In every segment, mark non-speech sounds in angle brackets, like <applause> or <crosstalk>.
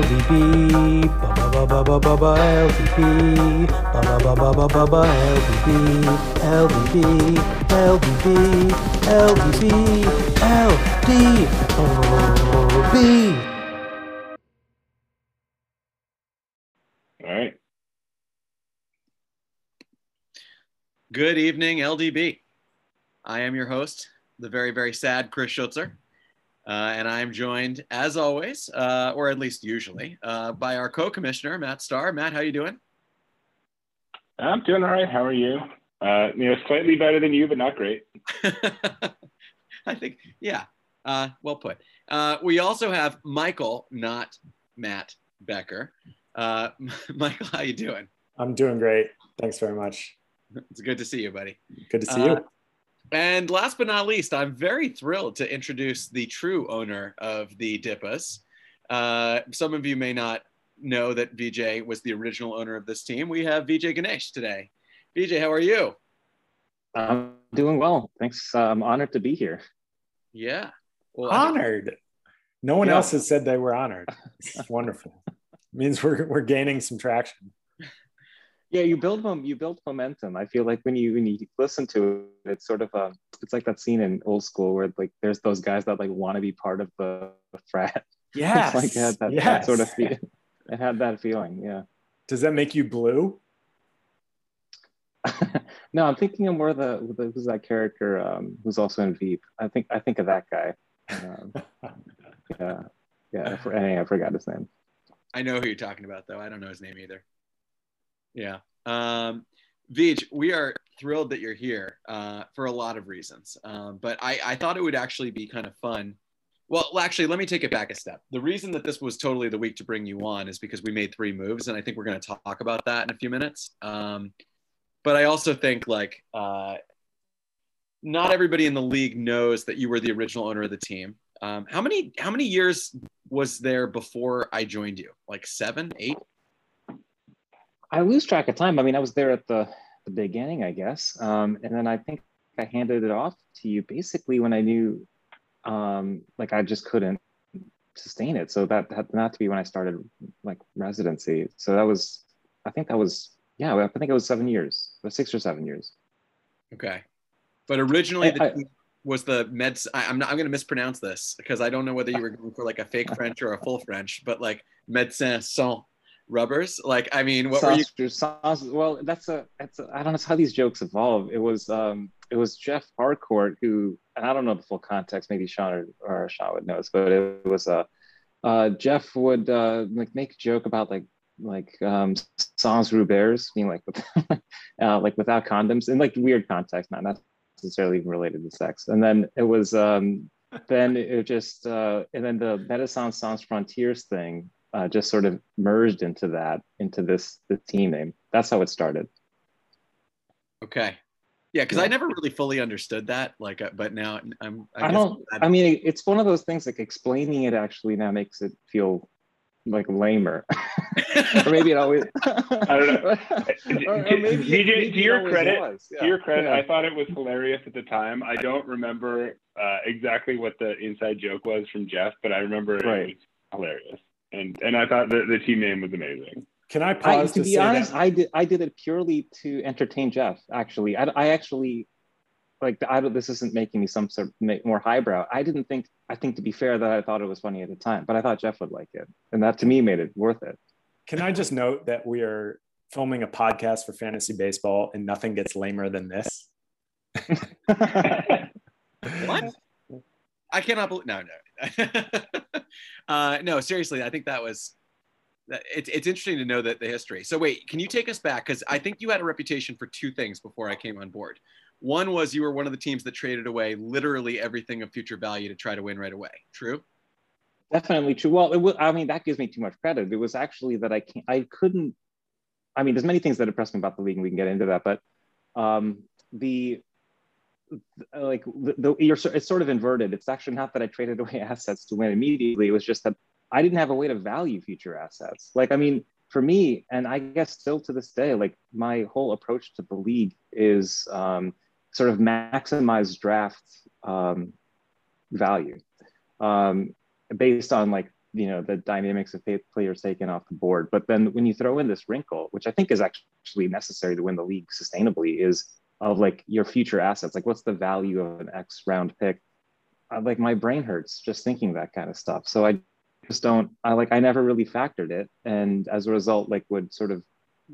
LDB, ba ba ba ba ba ba LDB, ba ba ba ba ba ba LDB, LDB, LDB, LDB, LDB. All right. Good evening, LDB. I am your host, the very, very sad Chris Schutzer. Uh, and I'm joined, as always, uh, or at least usually, uh, by our co-commissioner, Matt Starr. Matt, how are you doing? I'm doing all right. How are you? Uh, you know, slightly better than you, but not great. <laughs> I think, yeah, uh, well put. Uh, we also have Michael, not Matt Becker. <laughs> Michael, how you doing? I'm doing great. Thanks very much. It's good to see you, buddy. Good to see you. And last but not least, I'm very thrilled to introduce the true owner of the Dippas. Uh, some of you may not know that VJ was the original owner of this team. We have VJ Ganesh today. VJ, how are you? I'm doing well. Thanks. Uh, I'm honored to be here. Yeah. Well, honored. No one yeah. else has said they were honored. It's wonderful. it means we're, we're gaining some traction yeah you build them you build momentum. I feel like when you when you listen to it it's sort of a it's like that scene in old school where like there's those guys that like want to be part of the, the <laughs> frat. Yeah like it had that, yes. that sort of feel it had that feeling yeah. Does that make you blue? <laughs> No i'm thinking of more the, the who's that character um, who's also in veep? I think i think of that guy. Um, <laughs> yeah. Yeah for, I forgot his name. I know who you're talking about though. I don't know his name either yeah. Um, Vij, we are thrilled that you're here uh, for a lot of reasons. Um, but I, I thought it would actually be kind of fun. Well, actually, let me take it back a step. The reason that this was totally the week to bring you on is because we made three moves, and I think we're going to talk about that in a few minutes. Um, but I also think like uh, not everybody in the league knows that you were the original owner of the team. Um, how many how many years was there before I joined you? Like seven, eight? I lose track of time. I mean, I was there at the, the beginning, I guess. Um, and then I think I handed it off to you basically when I knew um, like I just couldn't sustain it. So that had not to be when I started like residency. So that was, I think that was, yeah, I think it was seven years, six or seven years. Okay. But originally the I, was the meds. I, am not, I'm going to mispronounce this because I don't know whether you were going for like a fake French or a full French, but like médecin sans rubbers? Like, I mean, what were you? Well, that's a, that's a, I don't know how these jokes evolve. It was, um, it was Jeff Harcourt who, and I don't know the full context. Maybe Sean or, or Sean would know, this but it was a, uh, uh, Jeff would uh, like make a joke about like like um, sans rubbers, being like <laughs> uh, like without condoms in like weird context, not necessarily related to sex. And then it was um, then it just uh, and then the Medicine Sans Frontiers thing uh, just sort of merged into that into this the team name. That's how it started. Okay. Yeah, because yeah. I never really fully understood that. Like, uh, but now I'm. I, I don't. I mean, it's one of those things. Like explaining it actually now makes it feel like lamer, <laughs> or maybe it always. <laughs> I don't know. or, or maybe, DJ, to your credit, yeah. to your credit, yeah. I thought it was hilarious at the time. I don't remember uh, exactly what the inside joke was from Jeff, but I remember right. it was hilarious and and I thought the, the team name was amazing. Can I pause I, to, to, be honest? That? I did I did it purely to entertain Jeff. Actually, I, I actually like I don't, this isn't making me some sort of more highbrow. I didn't think I think to be fair that I thought it was funny at the time, but I thought Jeff would like it, and that to me made it worth it. Can I just note that we are filming a podcast for fantasy baseball, and nothing gets lamer than this? <laughs> what? I cannot believe. No, no, <laughs> uh, no. Seriously, I think that was. It's it's interesting to know that the history. So wait, can you take us back? Because I think you had a reputation for two things before I came on board. One was you were one of the teams that traded away literally everything of future value to try to win right away. True. Definitely true. Well, was, I mean, that gives me too much credit. It was actually that I can't, I couldn't. I mean, there's many things that impress me about the league, and we can get into that. But um, the like the, the, you're it's sort of inverted. It's actually not that I traded away <laughs> assets to win immediately. It was just that I didn't have a way to value future assets. Like I mean, for me, and I guess still to this day, like my whole approach to the league is um, sort of maximize draft um, value um, based on like you know the dynamics of players taken off the board. But then when you throw in this wrinkle, which I think is actually necessary to win the league sustainably, is of like your future assets. Like what's the value of an X round pick? I, like my brain hurts just thinking that kind of stuff. So I just don't. I like I never really factored it, and as a result, like would sort of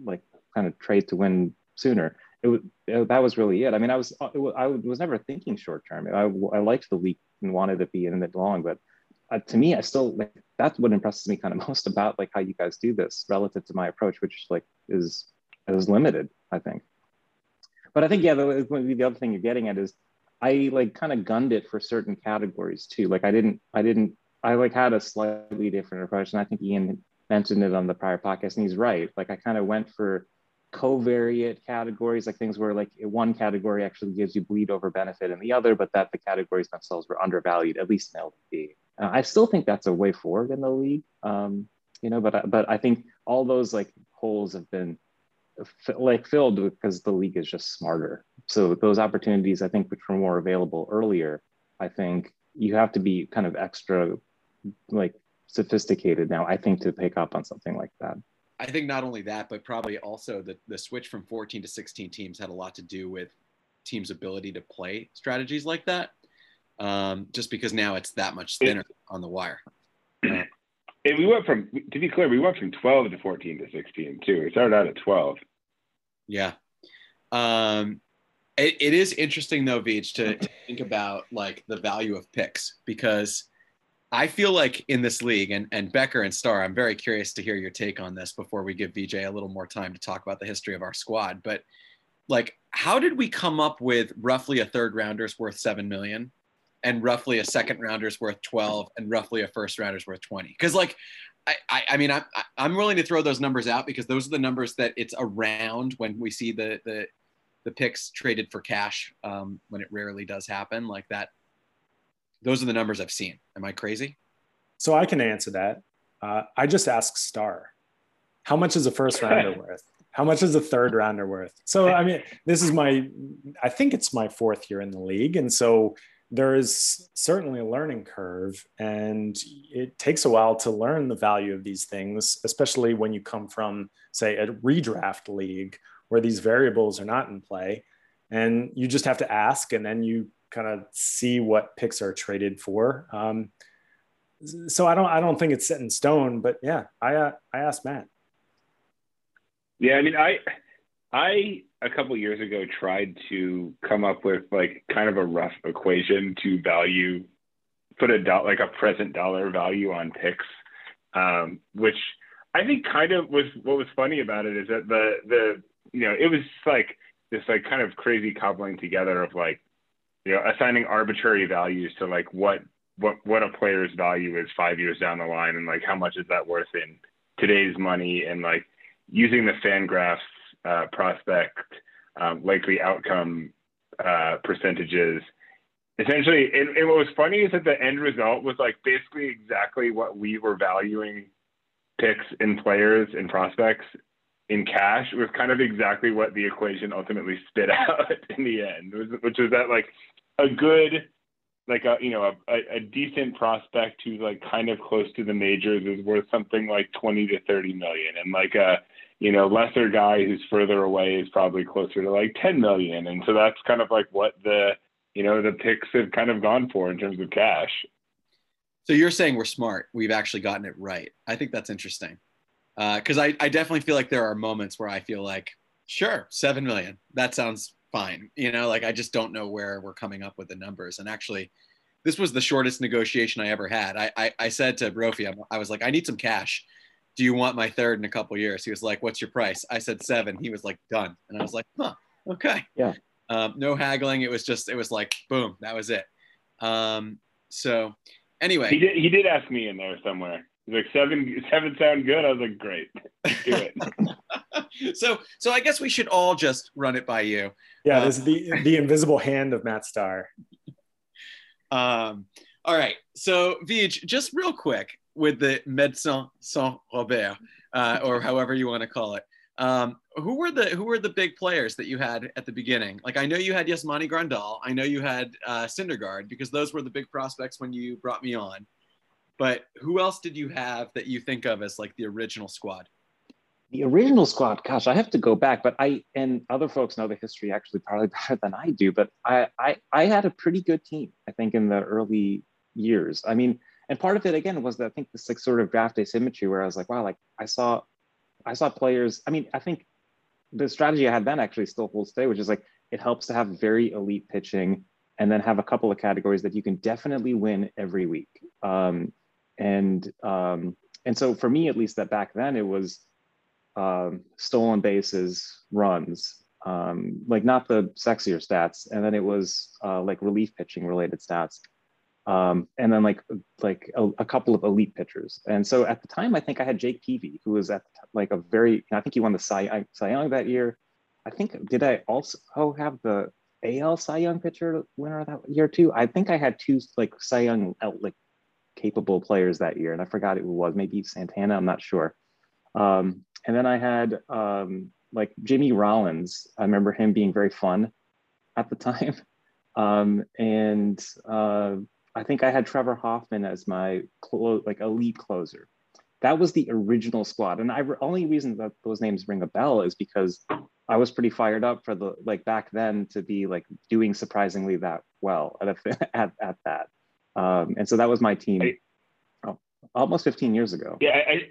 like kind of trade to win sooner. It, it, that was really it. I mean, I was was, I was never thinking short term. I, I liked the league and wanted to be in it long, but uh, to me, I still like that's what impresses me kind of <laughs> most about like how you guys do this relative to my approach, which like is is limited. I think. But I think yeah, the, the other thing you're getting at is I like kind of gunned it for certain categories too. Like I didn't I didn't I like had a slightly different approach, and I think Ian mentioned it on the prior podcast, and he's right. Like I kind of went for covariate categories, like things where like one category actually gives you bleed over benefit in the other, but that the categories themselves were undervalued, at least in LDB. Uh, I still think that's a way forward in the league, um, you know, but but I think all those like holes have been like filled because the league is just smarter. So those opportunities, I think, which were more available earlier, I think you have to be kind of extra like sophisticated now, I think, to pick up on something like that. I think not only that, but probably also the, the switch from 14 to 16 teams had a lot to do with teams' ability to play strategies like that. Um, just because now it's that much thinner on the wire. And we went from, to be clear, we went from 12 to 14 to 16 too. We started out at 12. Yeah. Um, it, it is interesting though, Veach, to, to think about like the value of picks because I feel like in this league, and, and Becker and Starr, I'm very curious to hear your take on this before we give VJ a little more time to talk about the history of our squad. But like, how did we come up with roughly a third rounder's worth seven million, and roughly a second rounder's worth twelve, and roughly a first rounder's worth twenty? Because like, I, I, I mean, I'm I'm willing to throw those numbers out because those are the numbers that it's around when we see the the the picks traded for cash um, when it rarely does happen like that those are the numbers I've seen. Am I crazy? So I can answer that. Uh, I just ask Starr, how much is a first rounder <laughs> worth? How much is a third rounder worth? So I mean, this is my, I think it's my fourth year in the league, and so there is certainly a learning curve, and it takes a while to learn the value of these things, especially when you come from, say, a redraft league where these variables are not in play, and you just have to ask, and then you kind of see what picks are traded for. Um, so I don't I don't think it's set in stone, but yeah, I uh, I asked Matt. Yeah, I mean I I a couple years ago tried to come up with like kind of a rough equation to value put a dot like a present dollar value on picks, um, which I think kind of was what was funny about it is that the the you know it was like this like kind of crazy cobbling together of like you know, assigning arbitrary values to like what what what a player's value is five years down the line, and like how much is that worth in today's money, and like using the Fangraphs uh, prospect um, likely outcome uh, percentages. Essentially, and, and what was funny is that the end result was like basically exactly what we were valuing picks and players and prospects in cash was kind of exactly what the equation ultimately spit <laughs> out in the end, which was that like a good like a you know a, a decent prospect who's like kind of close to the majors is worth something like 20 to 30 million and like a you know lesser guy who's further away is probably closer to like 10 million and so that's kind of like what the you know the picks have kind of gone for in terms of cash so you're saying we're smart we've actually gotten it right i think that's interesting because uh, I, I definitely feel like there are moments where i feel like sure 7 million that sounds fine. You know, like I just don't know where we're coming up with the numbers. And actually, this was the shortest negotiation I ever had. I I, I said to Brophy, I was like, I need some cash. Do you want my third in a couple years? He was like, What's your price? I said seven. He was like, Done. And I was like, Huh, okay. Yeah. Um, no haggling. It was just, it was like, boom, that was it. Um, so anyway, he did, he did ask me in there somewhere. He's like seven, seven sound good. I was like, great, do it. <laughs> so, so I guess we should all just run it by you. Yeah, this is the the invisible hand of Matt Starr. <laughs> Um, all right. So Vij, just real quick with the Médecins Saint Robert, uh, or however you want to call it. Um, who were the who were the big players that you had at the beginning? Like I know you had Yasmani Grandal, I know you had uh, Syndergaard because those were the big prospects when you brought me on. but who else did you have that you think of as like the original squad? The original squad, gosh, I have to go back, but I and other folks know the history actually probably <laughs> better than I do. But I I, I had a pretty good team, I think, in the early years. I mean, and part of it again was that I think this like sort of draft asymmetry where I was like, wow, like I saw I saw players. I mean, I think the strategy I had then actually still holds today, which is like it helps to have very elite pitching and then have a couple of categories that you can definitely win every week. Um, and um, and so for me, at least, that back then it was um, stolen bases, runs, um, like not the sexier stats, and then it was uh, like relief pitching related stats, um, and then like like a, a, couple of elite pitchers. And so at the time, I think I had Jake Peavy, who was at like a very, I think he won the Cy, Cy Young that year. I think did I also have the AL Cy Young pitcher winner that year too? I think I had two like Cy Young like capable players that year, and I forgot who it was. Maybe Santana. I'm not sure. Um, and then I had um, like Jimmy Rollins. I remember him being very fun at the <laughs> time. Um, and uh, I think I had Trevor Hoffman as my clo- like elite closer. That was the original squad, and I re- only reason that those names ring a bell is because I was pretty fired up for the like back then to be like doing surprisingly that well at a, <laughs> at, at that. Um, and so that was my team I, oh, almost 15 years ago. Yeah, I,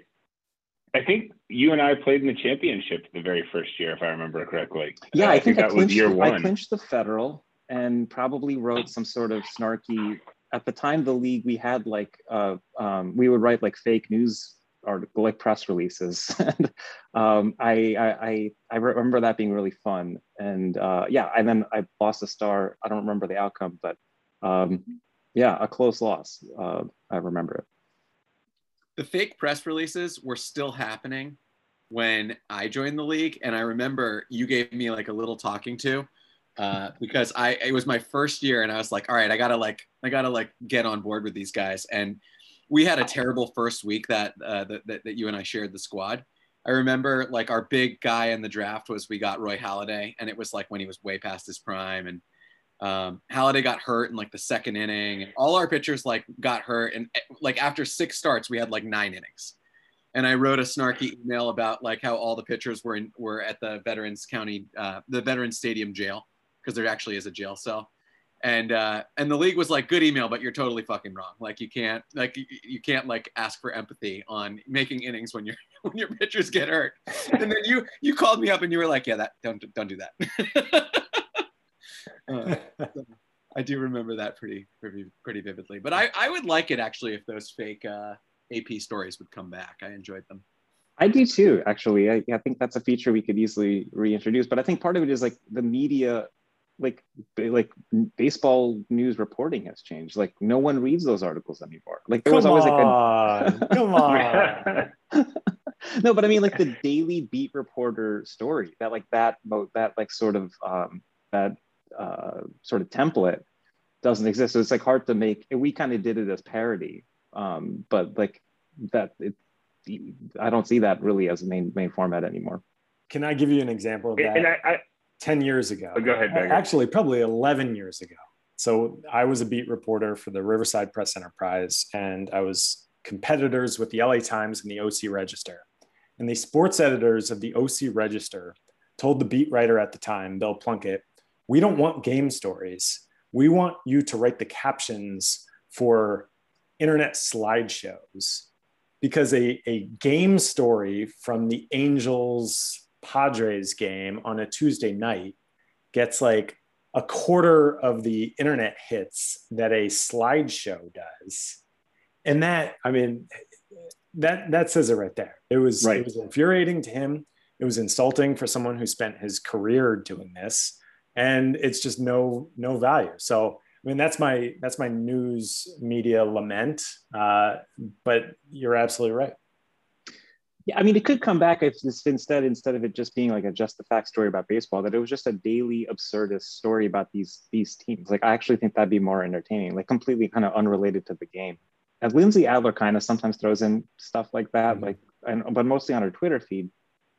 I think you and I played in the championship the very first year, if I remember correctly. Yeah, uh, I, think, think, that clinched, was year one. I clinched the federal and probably wrote some sort of snarky. At the time, the league we had like uh, um, we would write like fake news article, like press releases. <laughs> and um, I, I, I remember that being really fun. And uh, yeah, and then I lost a star. I don't remember the outcome, but um, yeah, a close loss. Uh, I remember it. The fake press releases were still happening when I joined the league, and I remember you gave me like a little talking to uh, because I it was my first year, and I was like, all right, I gotta like I gotta like get on board with these guys, and we had a terrible first week that, uh, that, that, that you and I shared the squad. I remember like our big guy in the draft was we got Roy Halladay, and it was like when he was way past his prime, and um, Halladay got hurt in like the second inning, and all our pitchers like got hurt, and eh, like after six starts, we had like nine innings. And I wrote a snarky email about like how all the pitchers were in, were at the Veterans County, uh, the Veterans Stadium jail, because there actually is a jail cell. And uh, and the league was like good email but you're totally fucking wrong. Like you can't like you, you can't like ask for empathy on making innings when your <laughs> when your pitchers get hurt. And then you you called me up and you were like yeah that don't don't do that. <laughs> Uh, i do remember that pretty pretty pretty vividly. But i i would like it actually if those fake uh, ap stories would come back. I enjoyed them. I do too, actually. I, I, think that's a feature we could easily reintroduce. But I think part of it is like the media like like baseball news reporting has changed. Like no one reads those articles anymore. Like there come was always on, like a <laughs> come on. <laughs> no, but I mean like the daily beat reporter story that like that that like sort of um, that uh, sort of template doesn't exist. So it's like hard to make. We kind of did it as parody, um, but like that it, I don't see that really as a main main format anymore. Can I give you an example of that? And I, I 10 years ago. Oh, go ahead. Actually, probably 11 years ago. So I was a beat reporter for the Riverside Press Enterprise, and I was competitors with the LA Times and the OC Register. And the sports editors of the OC Register told the beat writer at the time, Bill Plunkett, we don't want game stories. We want you to write the captions for internet slideshows because a, a game story from the Angels Padres game on a Tuesday night gets like a quarter of the internet hits that a slideshow does. And that, I mean, that that says it right there. It was right. it was infuriating to him. It was insulting for someone who spent his career doing this, and it's just no no value. So I mean, that's my that's my news media lament. Uh, but you're absolutely right. Yeah, I mean, it could come back if this instead instead of it just being like a just the fact story about baseball, that it was just a daily absurdist story about these these teams. Like, I actually think that'd be more entertaining, like completely kind of unrelated to the game. As Lindsey Adler kind of sometimes throws in stuff like that, mm-hmm. like and but mostly on her Twitter feed,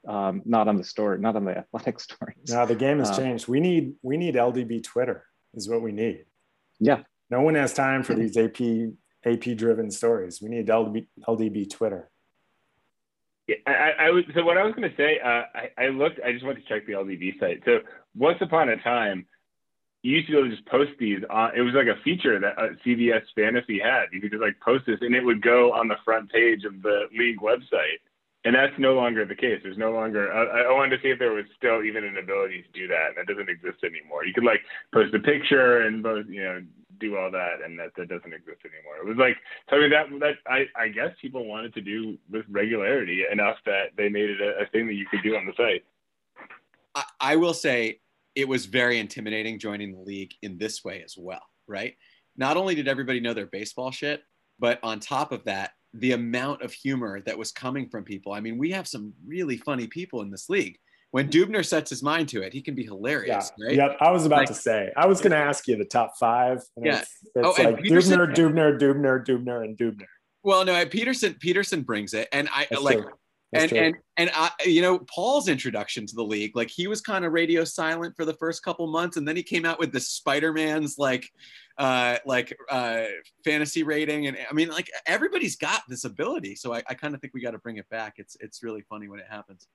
um, not on the story, not on the athletic <laughs> stories. No, the game has uh, changed. We need we need LDB Twitter is what we need. Yeah. No one has time for these AP AP driven stories. We need LDB, LDB Twitter. Yeah, I, I was so what I was going to say. Uh, I, I looked. I just went to check the LDB site. So once upon a time, you used to be able to just post these on. It was like a feature that uh, CBS Fantasy had. You could just like post this, and it would go on the front page of the league website. And that's no longer the case. There's no longer. I, I wanted to see if there was still even an ability to do that, and that doesn't exist anymore. You could like post a picture and both, you know, do all that, and that that doesn't exist anymore. It was like I mean that that I I guess people wanted to do with regularity enough that they made it a, a thing that you could do on the site. I, I will say it was very intimidating joining the league in this way as well, right? Not only did everybody know their baseball shit, but on top of that, the amount of humor that was coming from people. I mean, we have some really funny people in this league when Dubner sets his mind to it, he can be hilarious. Yeah. Right? Yep. I was about like, to say, I was going to ask you the top five. yeah. It's, it's oh, like Peterson, Dubner, Dubner, Dubner, Dubner, and Dubner. Well, no, Peterson, Peterson brings it. And I That's like, and, and, and I, you know, Paul's introduction to the league, like he was kind of radio silent for the first couple months. And then he came out with the Spider-Man's like, uh, like uh, fantasy rating. And I mean, like everybody's got this ability. So I, I kind of think we got to bring it back. It's, it's really funny when it happens.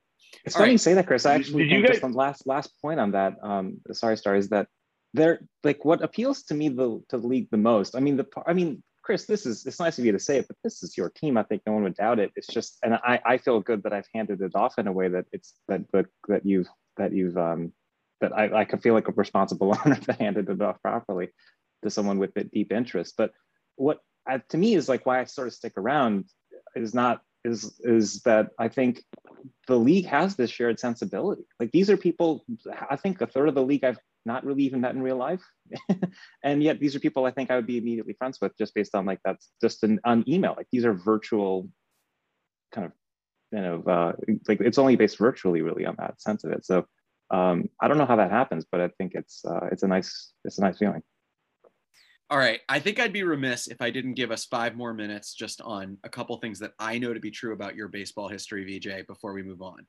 It's funny right. you say that, Chris. I actually think guys- just on last last point on that. Um, sorry, Starr is that they're like what appeals to me the to the league the most. I mean, the I mean, Chris, this is it's nice of you to say it, but this is your team. I think no one would doubt it. It's just, and I I feel good that I've handed it off in a way that it's that that, that you've that you've um that I I could feel like a responsible <laughs> owner to handed it off properly to someone with a deep interest. But what uh, to me is like why I sort of stick around is not is is that I think the league has this shared sensibility. Like these are people, I think a third of the league I've not really even met in real life, <laughs> and yet these are people I think I would be immediately friends with just based on like that's just an on email. Like these are virtual, kind of, you know, uh, like it's only based virtually really on that sense of it. So um, I don't know how that happens, but I think it's uh, it's a nice it's a nice feeling. All right. I think I'd be remiss if I didn't give us five more minutes just on a couple things that I know to be true about your baseball history, VJ, before we move on.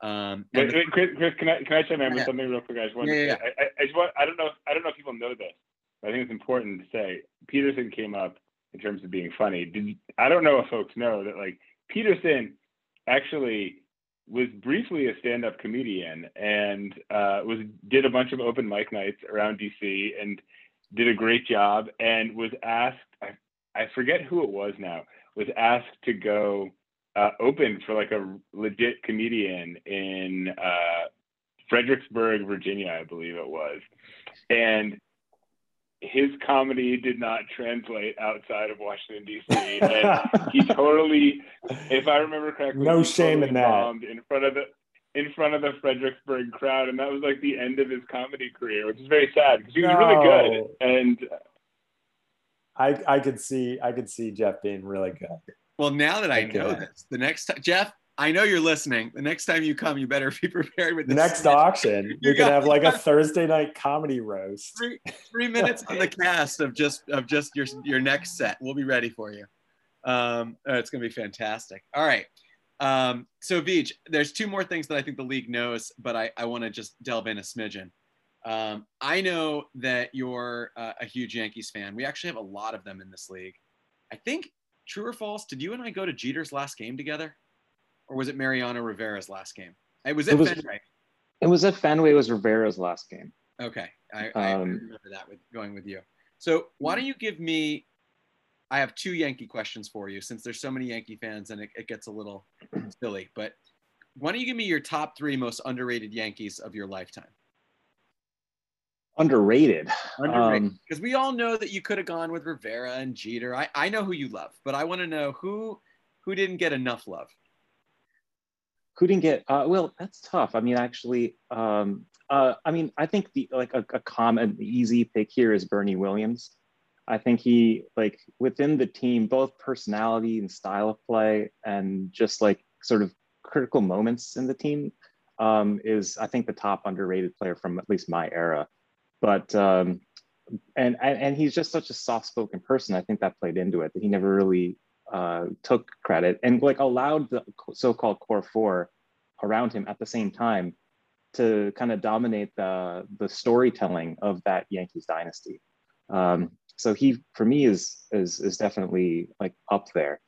Um, wait, wait, Chris, Chris, can I can I chime in with something real quick? I just want yeah, yeah, yeah. I, I, just want I don't know I don't know if people know this. but I think it's important to say Peterson came up in terms of being funny. Did I don't know if folks know that like Peterson actually was briefly a stand-up comedian and uh, was did a bunch of open mic nights around DC and did a great job and was asked I, I forget who it was now was asked to go uh, open for like a legit comedian in uh, Fredericksburg, Virginia, I believe it was, and his comedy did not translate outside of Washington D.C. and <laughs> he totally, if I remember correctly, no shame totally in that. In front of the in front of the Fredericksburg crowd, and that was like the end of his comedy career, which is very sad because he was no. really good. And I I could see I could see Jeff being really good. Well, now that I know this, the next time Jeff, I know you're listening. The next time you come, you better be <laughs> prepared with the next auction. <laughs> We could have like a <laughs> Thursday night comedy roast. Three, three minutes on the cast of just of just your your next set. We'll be ready for you. Um, oh, it's gonna be fantastic. All right. Um, so Veej, there's two more things that I think the league knows, but I, I want to just delve in a smidgen. Um, I know that you're uh, a huge Yankees fan. We actually have a lot of them in this league. I think true or false, did you and I go to Jeter's last game together? Or was it Mariano Rivera's last game? It was at it was, Fenway. It was at Fenway. It was Rivera's last game. Okay. I, I um, remember that with going with you. So why don't you give me I have two Yankee questions for you since there's so many Yankee fans and it, it gets a little <clears throat> silly. But why don't you give me your top three most underrated Yankees of your lifetime? Underrated. Underrated. Because um, we all know that you could have gone with Rivera and Jeter. I, I know who you love, but I want to know who who didn't get enough love. Who didn't get? Uh, well, that's tough. I mean, actually, um, uh, I mean, I think the like a, a common easy pick here is Bernie Williams. I think he like within the team, both personality and style of play, and just like sort of critical moments in the team, um, is I think the top underrated player from at least my era. But um, and, and and he's just such a soft-spoken person. I think that played into it. That he never really uh, took credit and like allowed the so-called core four around him at the same time to kind of dominate the the storytelling of that Yankees dynasty. Um, so he for me is is is definitely like up there.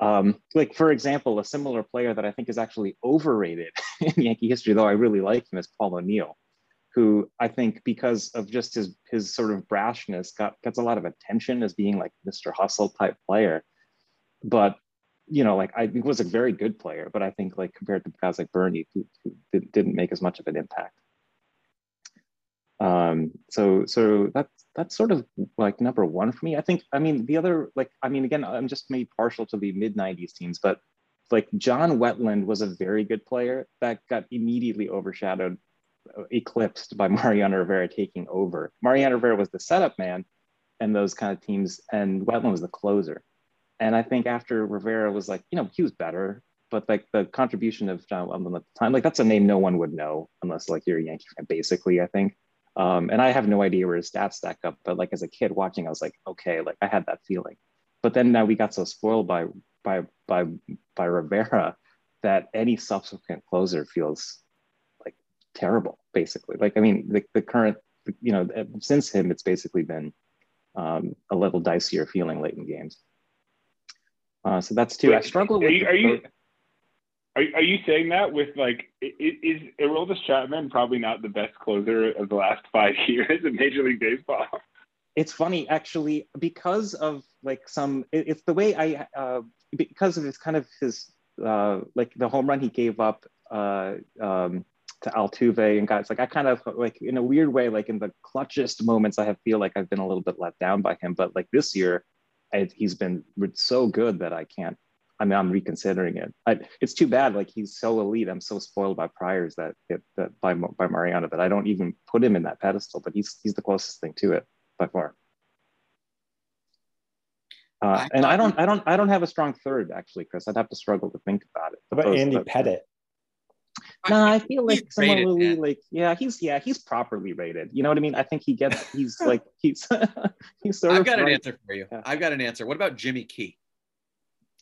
Um, like for example, a similar player that I think is actually overrated <laughs> in Yankee history, though I really like him, is Paul O'Neill, who I think because of just his his sort of brashness got gets a lot of attention as being like Mr. Hustle type player, but you know, like I was a very good player, but I think like compared to guys like Bernie, who, who didn't make as much of an impact. Um, so so that's that's sort of like number one for me. I think I mean the other like I mean again I'm just maybe partial to the mid '90s teams, but like John Wetteland was a very good player that got immediately overshadowed, uh, eclipsed by <laughs> Mariano Rivera taking over. Mariano Rivera was the setup man, and those kind of teams, and Wetteland was the closer. And I think after Rivera was like, you know, he was better, but like the contribution of John Wetteland at the time, like that's a name no one would know unless like you're a Yankee fan, basically. I think. Um, and I have no idea where his stats stack up, but like as a kid watching, I was like, okay, like I had that feeling. But then now we got so spoiled by by by by Rivera that any subsequent closer feels like terrible, basically. Like I mean, the, the current, you know, since him, it's basically been um, a little dicier feeling late in games. Uh, so that's two. Wait, I struggle with. Are you, are you, are, are you saying that with like is Aroldis Chapman probably not the best closer of the last <laughs> five years in Major League Baseball? It's funny actually because of like some it's the way I uh, because of his kind of his uh, like the home run he gave up uh, um, to Altuve and guys like I kind of like in a weird way like in the clutchest moments I have feel like I've been a little bit let down by him but like this year I, he's been so good that I can't I mean, I'm reconsidering it. I, it's too bad. Like he's so elite. I'm so spoiled by priors that, it, that by by Mariano that I don't even put him in that pedestal. But he's he's the closest thing to it by far. Uh, and I don't I don't I don't have a strong third actually, Chris. I'd have to struggle to think about it. What about Andy Pettitte? No, I feel like similarly, like yeah, he's yeah, he's properly rated. You know what I mean? I think he gets he's <laughs> like he's <laughs> he's sort I've of. got an answer for you. Yeah. I've got an answer. What about Jimmy Key?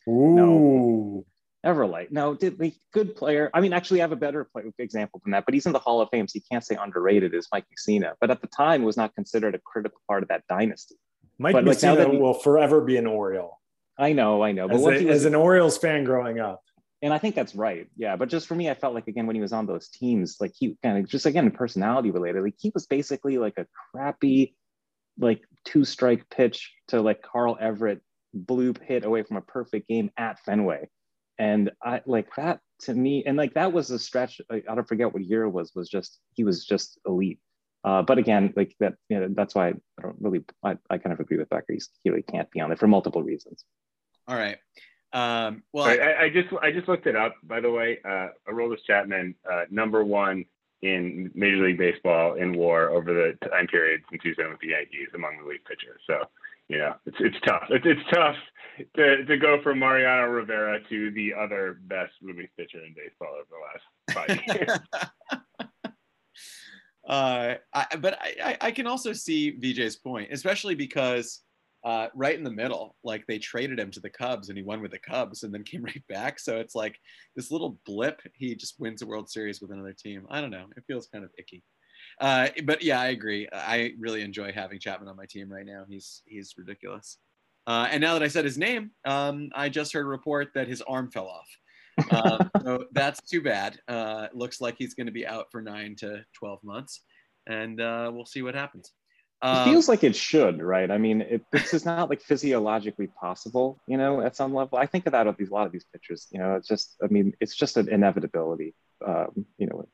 Ooh. No. Everlight. No, did the good player. I mean, actually, I have a better play, example than that, but he's in the Hall of Fame, so you can't say underrated as Mike Mussina. But at the time, was not considered a critical part of that dynasty. Mike but Mussina like he, will forever be an Oriole. I know, I know. But as, a, was, as an Orioles fan growing up, and I think that's right. Yeah, but just for me, I felt like again when he was on those teams, like he kind of just again personality related. Like he was basically like a crappy, like two strike pitch to like Carl Everett bloop hit away from a perfect game at Fenway. And I like that to me, and like that was a stretch. I don't forget what year it was. Was just he was just elite. Uh, but again, like that, you know, that's why I don't really. I, I kind of agree with Becker. He's, he really can't be on there for multiple reasons. All right. Um, well, I, I, just I just looked it up. By the way, uh, Aroldis Chapman, uh, number one in Major League Baseball in WAR over the time period since he's been with the Yankees among the league pitchers. So know, it's it's tough. It's it's tough to to go from Mariano Rivera to the other best relief pitcher in baseball over the last five years. <laughs> uh, I, but I, I can also see VJ's point, especially because uh, right in the middle, like they traded him to the Cubs and he won with the Cubs and then came <laughs> right back. So it's like this little blip. He just wins a World Series with another team. I don't know. It feels kind of icky. Uh, but yeah, I agree. I really enjoy having Chapman on my team right now. He's he's ridiculous. Uh, and now that I said his name, um, I just heard a report that his arm fell off. um, <laughs> so that's too bad. Uh, looks like he's going to be out for nine to twelve months, and uh, we'll see what happens. it um, feels like it should, right? I mean, it, this is not like physiologically possible, you know, at some level. I think of that of these a lot of these pictures. You know, it's just, I mean, it's just an inevitability. Um, you know,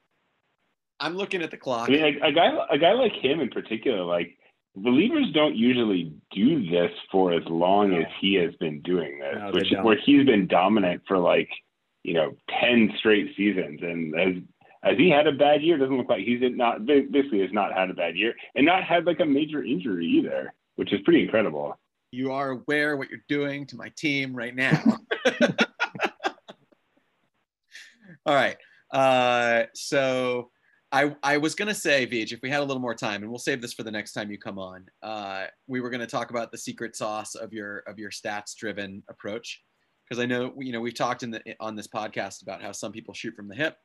I'm looking at the clock. I mean, a, a, guy, a guy like him in particular, like relievers don't usually do this for as long no. as he has been doing this, no, which where he's been dominant for like, you know, ten straight seasons, and as as he had a bad year, doesn't look like he's not basically has not had a bad year, and not had like a major injury either, which is pretty incredible. You are aware what you're doing to my team right now. <laughs> <laughs> All right. Uh, so I, I was going to say, Vij, if we had a little more time, and we'll save this for the next time you come on, uh, we were going to talk about the secret sauce of your of your stats driven approach, because I know you know we've talked in the on this podcast about how some people shoot from the hip,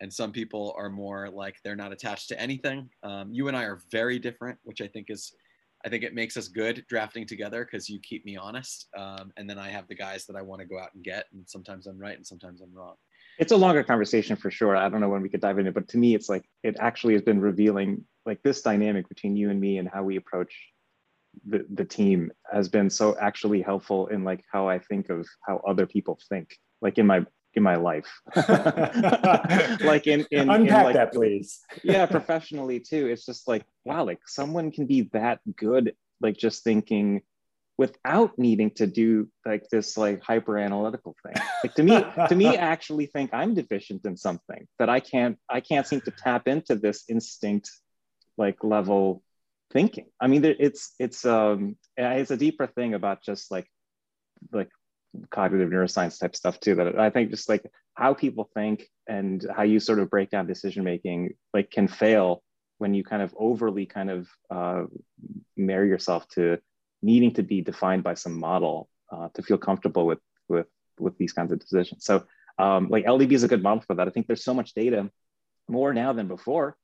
and some people are more like they're not attached to anything. Um, you and I are very different, which I think is I think it makes us good drafting together because you keep me honest. Um, and then I have the guys that I want to go out and get. And sometimes I'm right and sometimes I'm wrong. It's a longer conversation for sure. I don't know when we could dive into it, but to me, it's like it actually has been revealing like this dynamic between you and me and how we approach the, the team has been so actually helpful in like how I think of how other people think, like in my in my life. <laughs> like in, in unpack in like, that, please. yeah, <laughs> professionally too. It's just like wow, like someone can be that good, like just thinking without needing to do like this like hyper analytical thing. Like to me, to me, <laughs> actually think I'm deficient in something that I can't I can't seem to tap into this instinct like level thinking. I mean, it's it's um it's a deeper thing about just like like cognitive neuroscience type stuff too that i think just like how people think and how you sort of break down decision making like can fail when you kind of overly kind of uh, marry yourself to needing to be defined by some model uh, to feel comfortable with with with these kinds of decisions so um, like ldb is a good model for that i think there's so much data more now than before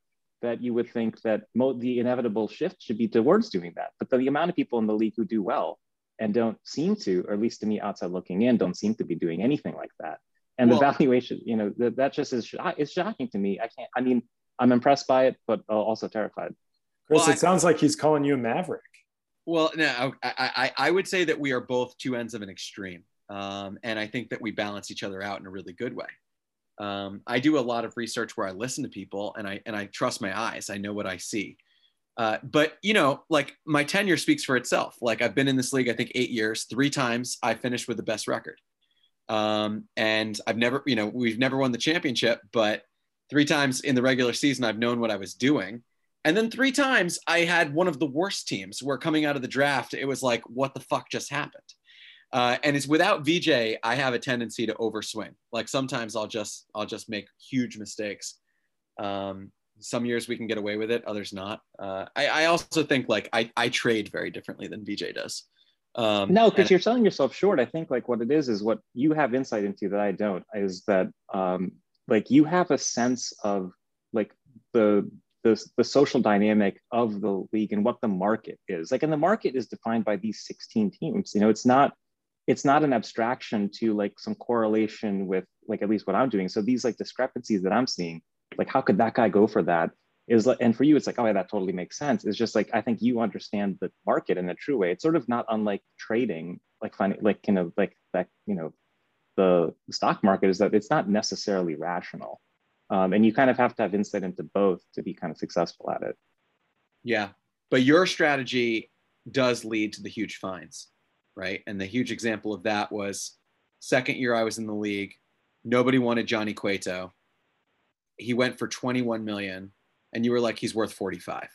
that you would think that mo- the inevitable shift should be towards doing that but the amount of people in the league who do well and don't seem to, or at least to me outside looking in, don't seem to be doing anything like that. And well, the valuation, you know, that, that just is it's shocking to me. I can't. I mean, I'm impressed by it, but also terrified. Chris, well, it I, sounds like he's calling you a maverick. Well, no, I, I, I would say that we are both two ends of an extreme, um, and I think that we balance each other out in a really good way. Um, I do a lot of research where I listen to people, and I and I trust my eyes. I know what I see. Uh, but you know, like my tenure speaks for itself. Like I've been in this league, I think eight years. Three times I finished with the best record, um, and I've never, you know, we've never won the championship, but three times in the regular season I've known what I was doing. And then three times I had one of the worst teams where coming out of the draft, it was like, what the fuck just happened? Uh, and it's without VJ, I have a tendency to overswing. Like sometimes I'll just I'll just make huge mistakes. Um, some years we can get away with it, others not. Uh, I, I, also think like I, I trade very differently than VJ does. Um, no, because you're selling yourself short. I think like what it is is what you have insight into that I don't is that um, like you have a sense of like the, the the social dynamic of the league and what the market is. Like, and the market is defined by these 16 teams. You know, it's not it's not an abstraction to like some correlation with like at least what I'm doing. So these like discrepancies that I'm seeing like how could that guy go for that? Is like and for you it's like oh yeah that totally makes sense. It's just like i think you understand the market in a true way. It's sort of not unlike trading like finding like kind of like that you know the stock market is that it's not necessarily rational um, and you kind of have to have insight into both to be kind of successful at it. Yeah. But your strategy does lead to the huge fines right? And the huge example of that was second year i was in the league nobody wanted johnny cueto. He went for 21 million and you were like he's worth 45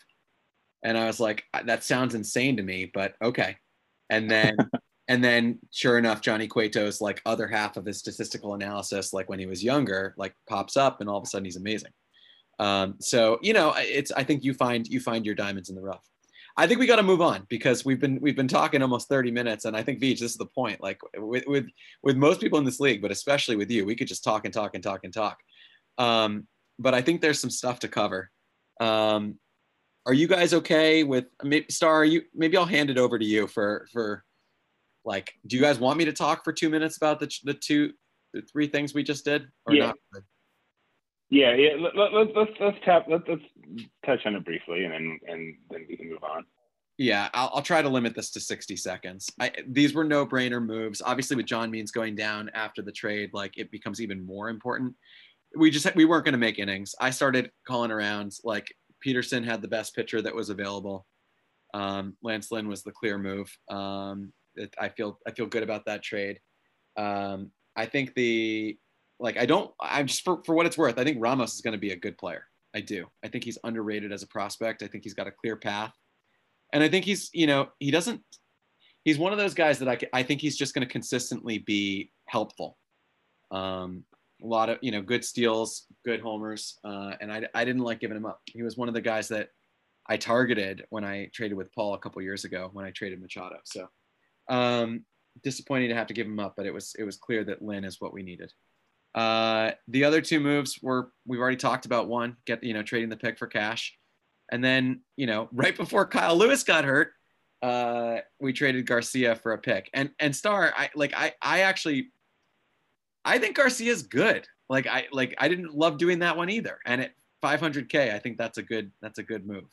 and i was like that sounds insane to me but okay. And then <laughs> and then sure enough johnny cueto's like other half of his statistical analysis like when he was younger like pops up and all of a sudden he's amazing um, so you know it's i think you find you find your diamonds in the rough i think we got to move on because we've been we've been talking almost 30 minutes and i think Vij, this is the point like with with with most people in this league but especially with you we could just talk and talk and talk and talk um, but I think there's some stuff to cover. Um, are you guys okay with maybe Starr? you maybe I'll hand it over to you for for like. Do you guys want me to talk for two minutes about the the two the three things we just did or yeah. not? Yeah, yeah. Let, let, let, let's let's tap. Let, let's touch on it briefly, and then and then we can move on. Yeah, I'll, I'll, try to limit this to 60 seconds. I, these were no brainer moves. Obviously, with John Means going down after the trade, like it becomes even more important we just we weren't going to make innings. I started calling around like Peterson had the best pitcher that was available. Um, Lance Lynn was the clear move. Um, it, I feel I feel good about that trade. Um, I think the like I don't I'm just for, for what it's worth. I think Ramos is going to be a good player. I do. I think he's underrated as a prospect. I think he's got a clear path, and I think he's you know he doesn't. He's one of those guys that I I think he's just going to consistently be helpful. Um, a lot of you know good steals, good homers, uh, and I, I didn't like giving him up. He was one of the guys that I targeted when I traded with Paul a couple years ago when I traded Machado. So um, disappointing to have to give him up, but it was it was clear that Lynn is what we needed. Uh, the other two moves were we've already talked about. One, get you know trading the pick for cash, and then you know <laughs> right before Kyle Lewis got hurt, uh, we traded Garcia for a pick. And and Starr, I like I I actually I think Garcia's good. Like I like I didn't love doing that one either. And at 500k, I think that's a good that's a good move.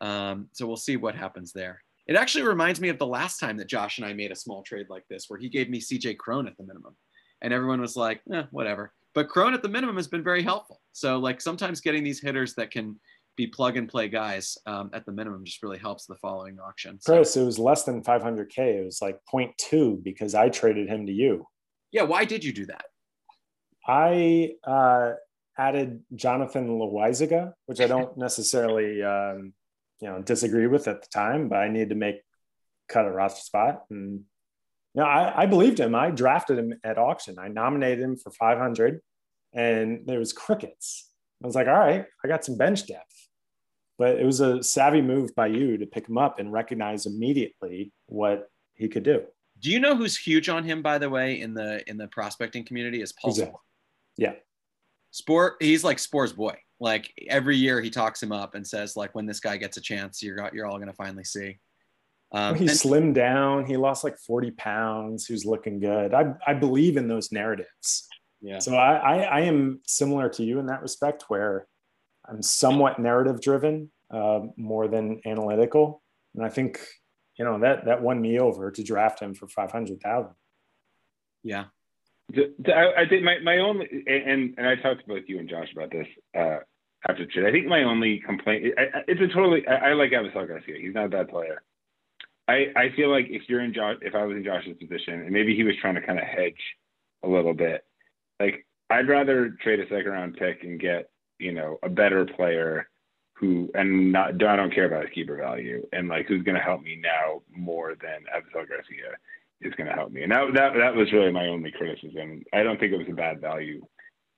Um, so we'll see what happens there. It actually reminds me of the last time that Josh and I made a small trade like this, where he gave me CJ Cron at the minimum, and everyone was like, eh, whatever. But Cron at the minimum has been very helpful. So like sometimes getting these hitters that can be plug and play guys um, at the minimum just really helps the following auction. So, Chris, it was less than 500k. It was like 0.2 because I traded him to you. Yeah, why did you do that? I uh, added Jonathan Loaisiga, which I don't <laughs> necessarily um, you know disagree with at the time, but I needed to make cut a roster spot. And you know, I, I believed him. I drafted him at auction. I nominated him for 500, and there was crickets. I was like, all right, I got some bench depth. But it was a savvy move by you to pick him up and recognize immediately what he could do. Do you know who's huge on him, by the way, in the in the prospecting community? Is Paul? Yeah. Sporer. He's like Sporer's boy. Like every year, he talks him up and says, like, when this guy gets a chance, you're you're all gonna finally see. Um, he and- slimmed down. He lost like 40 pounds. He was looking good. I, I believe in those narratives. Yeah. So I, I, I am similar to you in that respect, where I'm somewhat narrative driven uh, more than analytical, and I think you know that that won me over to draft him for five hundred thousand. Yeah. I, I think my, my only and and I talked to both you and Josh about this uh, after trade. I think my only complaint I, it's a totally I, I like Avisail Garcia. He's not a bad player. I I feel like if you're in Josh if I was in Josh's position and maybe he was trying to kind of hedge a little bit, like I'd rather trade a second round pick and get you know a better player who and not I don't care about his keeper value and like who's going to help me now more than Avisail Garcia is going to help me. And that that that was really my only criticism. I don't think it was a bad value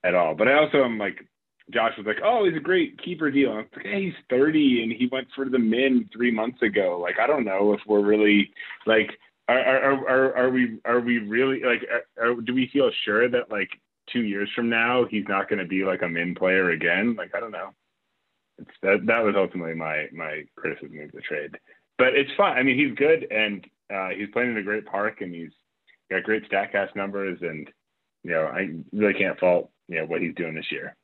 at all. But I also am like Josh was like, "Oh, he's a great keeper deal." I was like, "Hey, he's 30 and he went for the min three months ago. Like, I don't know if we're really like." Are, are, are, are we are we really like are, do we feel sure that like two years from now he's not going to be like a min player again like i don't know it's that that was ultimately my my criticism of the trade but it's fun i mean he's good and uh, he's playing in a great park and he's got great statcast numbers and you know i really can't fault you know what he's doing this year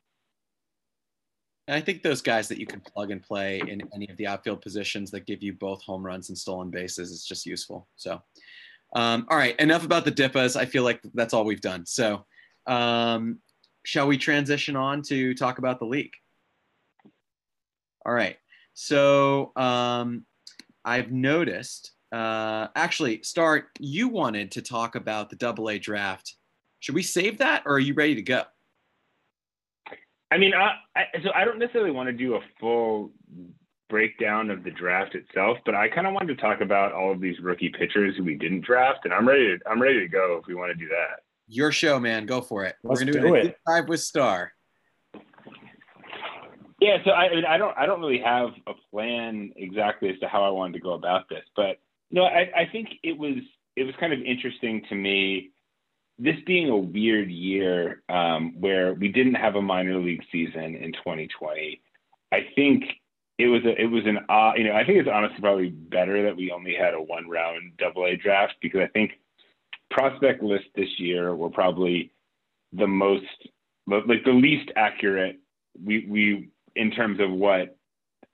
and I think those guys that you can plug and play in any of the outfield positions that give you both home runs and stolen bases is just useful. So, um, all right, enough about the Dippas. I feel like that's all we've done. So, um, shall we transition on to talk about the league? All right. So um, I've noticed, uh, actually, Starr, you wanted to talk about the double A draft. Should we save that or are you ready to go? I mean, I, I, so I don't necessarily want to do a full breakdown of the draft itself, but I kind of wanted to talk about all of these rookie pitchers who we didn't draft, and I'm ready. To, I'm ready to go if we want to do that. Your show, man. Go for it. Let's We're gonna do, do it. Dive with Starr. Yeah, so I, mean I don't I don't really have a plan exactly as to how I wanted to go about this, but you know, I, I think it was it was kind of interesting to me this being a weird year um, where we didn't have a minor league season in 2020. I think it was a, it was an uh, you know I think it's honestly probably better that we only had a one round Double A draft because I think prospect list this year were probably the most like the least accurate we we in terms of what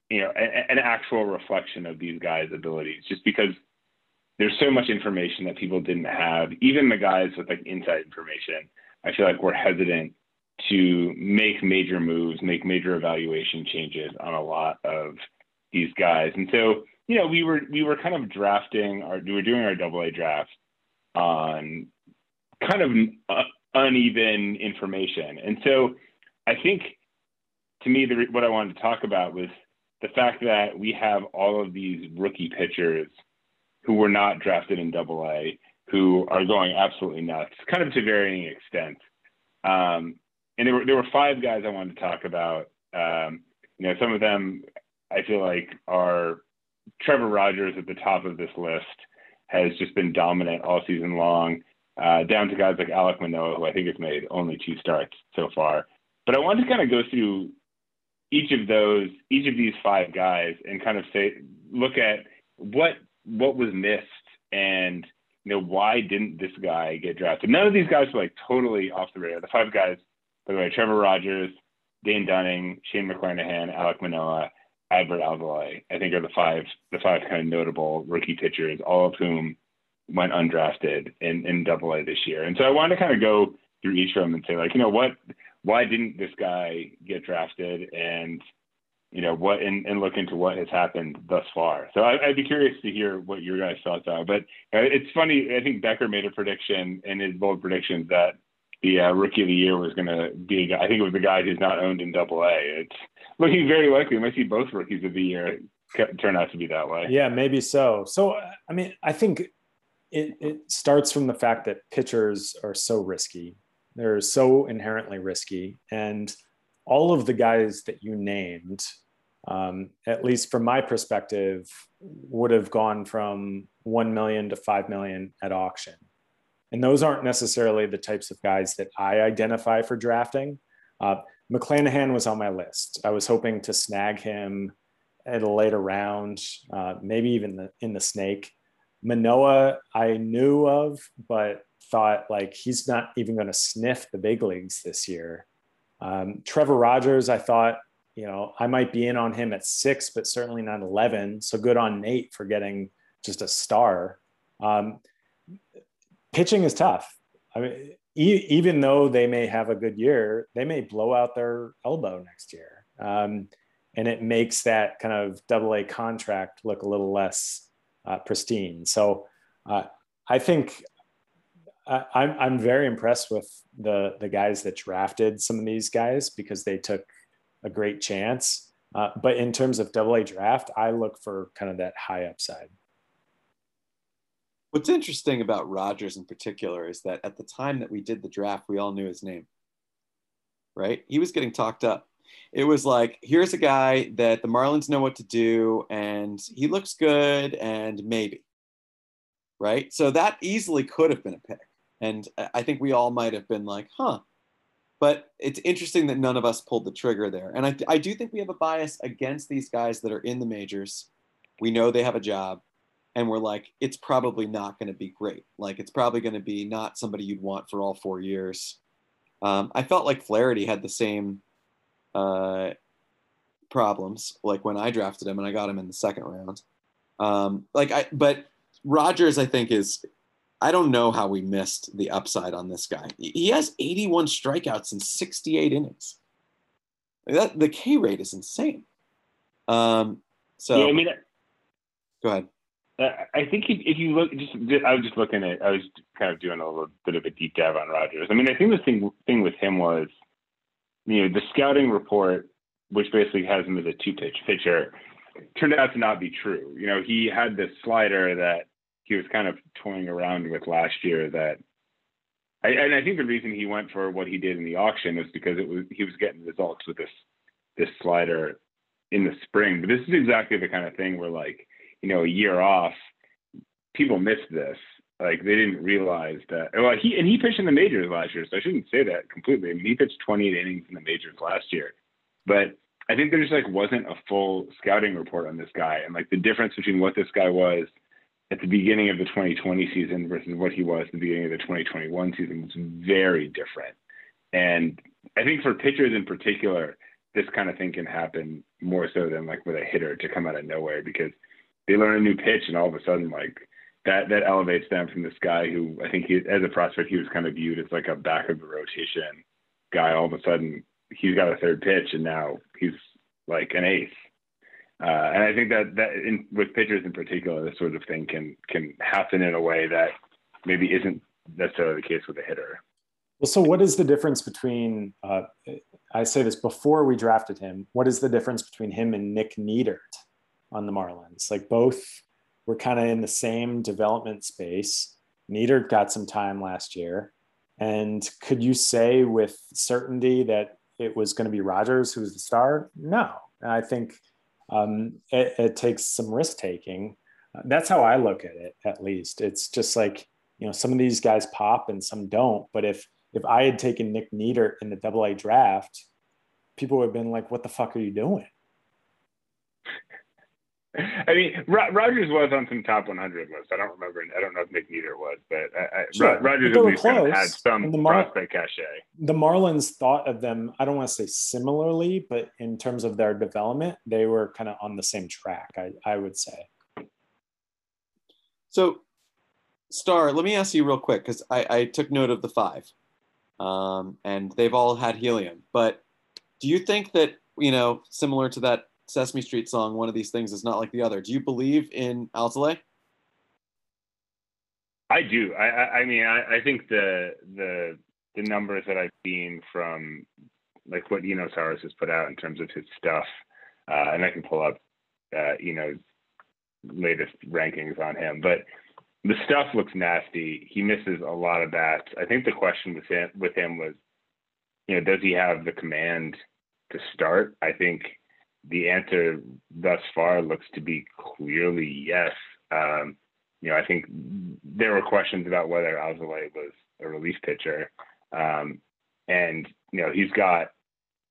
you know an actual reflection of these guys abilities just because there's so much information that people didn't have even the guys with like inside information i feel like we're hesitant to make major moves make major evaluation changes on a lot of these guys and so you know we were we were kind of drafting our we were doing our double a draft on kind of uh, uneven information. And so I think to me, the, what I wanted to talk about was the fact that we have all of these rookie pitchers who were not drafted in double A who are going absolutely nuts, kind of to varying extents. Um, and there were, there were five guys I wanted to talk about. Um, you know, some of them I feel like are Trevor Rogers at the top of this list has just been dominant all season long, uh, down to guys like Alec Manoah, who I think has made only two starts so far. But I wanted to kind of go through each of those, each of these five guys, and kind of say, look at what what was missed and you know why didn't this guy get drafted? None of these guys were like totally off the radar. The five guys, by the way, Trevor Rogers, Dane Dunning, Shane McClanahan, Alec Manoah, Adbert Alzolay, I think are the five the five kind of notable rookie pitchers, all of whom went undrafted in, in double A this year. And so I wanted to kind of go through each of them and say like, you know, what why didn't this guy get drafted and you know what and, and look into what has happened thus far. So I, would be curious to hear what your guys' thoughts are. But uh, it's funny. I think Becker made a prediction in his bold predictions that the uh, rookie of the year was going to be. a guy. I think it was the guy who's not owned in Double A. It's looking very likely. We might see both rookies of the year turn out to be that way. Yeah, maybe so. So I mean, I think it, it starts from the fact that pitchers are so risky. They're so inherently risky, and all of the guys that you named, um, at least from my perspective, would have gone from 1 million to 5 million at auction. And those aren't necessarily the types of guys that I identify for drafting. Uh, McClanahan was on my list. I was hoping to snag him at a later round, uh, maybe even the, in the snake. Manoah, I knew of, but thought like he's not even going to sniff the big leagues this year. Um, Trevor Rogers, I thought, you know, I might be in on him at six, but certainly not 11. So good on Nate for getting just a star. Um, pitching is tough. I mean, e- even though they may have a good year, they may blow out their elbow next year. Um, and it makes that kind of double A contract look a little less uh, pristine. So uh, I think I'm I'm very impressed with the the guys that drafted some of these guys because they took a great chance. Uh, but in terms of double A draft, I look for kind of that high upside. What's interesting about Rogers in particular is that at the time that we did the draft, we all knew his name, right? He was getting talked up. It was like, here's a guy that the Marlins know what to do, and he looks good, and maybe, right? So that easily could have been a pick. And I think we all might have been like, huh. But it's interesting that none of us pulled the trigger there. And I, I do think we have a bias against these guys that are in the majors. We know they have a job, and we're like, it's probably not going to be great. Like, it's probably going to be not somebody you'd want for all four years. Um, I felt like Flaherty had the same uh, problems, like when I drafted him and I got him in the second round. Um, like I, but Rogers, I think is I don't know how we missed the upside on this guy. He has 81 strikeouts in 68 innings. That the K rate is insane. Um, so yeah, I mean, go ahead. I think if you look, just I was just looking at, I was kind of doing a little bit of a deep dive on Rogers. I mean, I think the thing thing with him was, you know, the scouting report, which basically has him as a two pitch pitcher, turned out to not be true. You know, he had this slider that he was kind of toying around with last year that I, and I think the reason he went for what he did in the auction was because it was he was getting results with this this slider in the spring. But this is exactly the kind of thing where like, you know, a year off, people missed this. Like they didn't realize that well he and he pitched in the majors last year, so I shouldn't say that completely. I mean he pitched 28 innings in the majors last year. But I think there just like wasn't a full scouting report on this guy and like the difference between what this guy was at the beginning of the 2020 season versus what he was at the beginning of the 2021 season was very different. And I think for pitchers in particular, this kind of thing can happen more so than like with a hitter to come out of nowhere because they learn a new pitch and all of a sudden like that that elevates them from this guy who I think he as a prospect he was kind of viewed as like a back of the rotation guy. All of a sudden he's got a third pitch and now he's like an ace. Uh, and I think that that in, with pitchers in particular, this sort of thing can can happen in a way that maybe isn't necessarily the case with a hitter. Well, so what is the difference between? Uh, I say this before we drafted him. What is the difference between him and Nick Neidert on the Marlins? Like both were kind of in the same development space. Neidert got some time last year, and could you say with certainty that it was going to be Rogers who was the star? No, and I think um, it, it, takes some risk taking. That's how I look at it, at least. It's just like, you know, some of these guys pop and some don't. But if if I had taken Nick Neidert in the double A draft, people would have been like, what the fuck are you doing? I mean, Rogers was on some top 100 lists. I don't remember. I don't know if Nick Neidert was, but I, I, sure. Rogers at least kind of had some the Mar- prospect cachet. The Marlins thought of them. I don't want to say similarly, but in terms of their development, they were kind of on the same track. I, I would say. So, Starr, let me ask you real quick because I, I took note of the five, um, and they've all had helium. But do you think that you know, similar to that Sesame Street song, one of these things is not like the other. Do you believe in Alzolay? I do. I, I, I mean, I, I, think the the the numbers that I've seen from like what Eno Sarris has put out in terms of his stuff, uh, and I can pull up, uh, you know, latest rankings on him, but the stuff looks nasty. He misses a lot of bats. I think the question with him, with him was, you know, does he have the command to start? I think the answer thus far looks to be clearly yes. Um, you know, I think there were questions about whether Alzolay was a relief pitcher. Um, and, you know, he's got,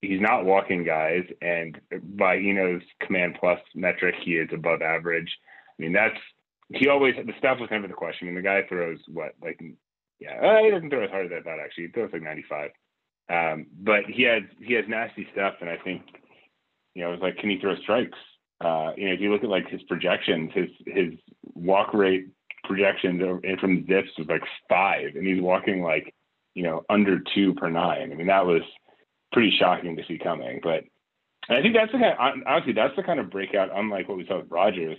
he's not walking guys. And by Eno's command plus metric, he is above average. I mean, that's, he always, the stuff was never the question. I mean, the guy throws what, like, yeah, uh, he doesn't throw as hard as I thought, actually. He throws like 95. Um, but he has, he has nasty stuff. And I think, you know, it was like, can he throw strikes? Uh, you know, if you look at like his projections, his his walk rate projections from ZiPS was like five, and he's walking like, you know, under two per nine. I mean, that was pretty shocking to see coming. But I think that's the kind. Of, honestly, that's the kind of breakout, unlike what we saw with Rogers,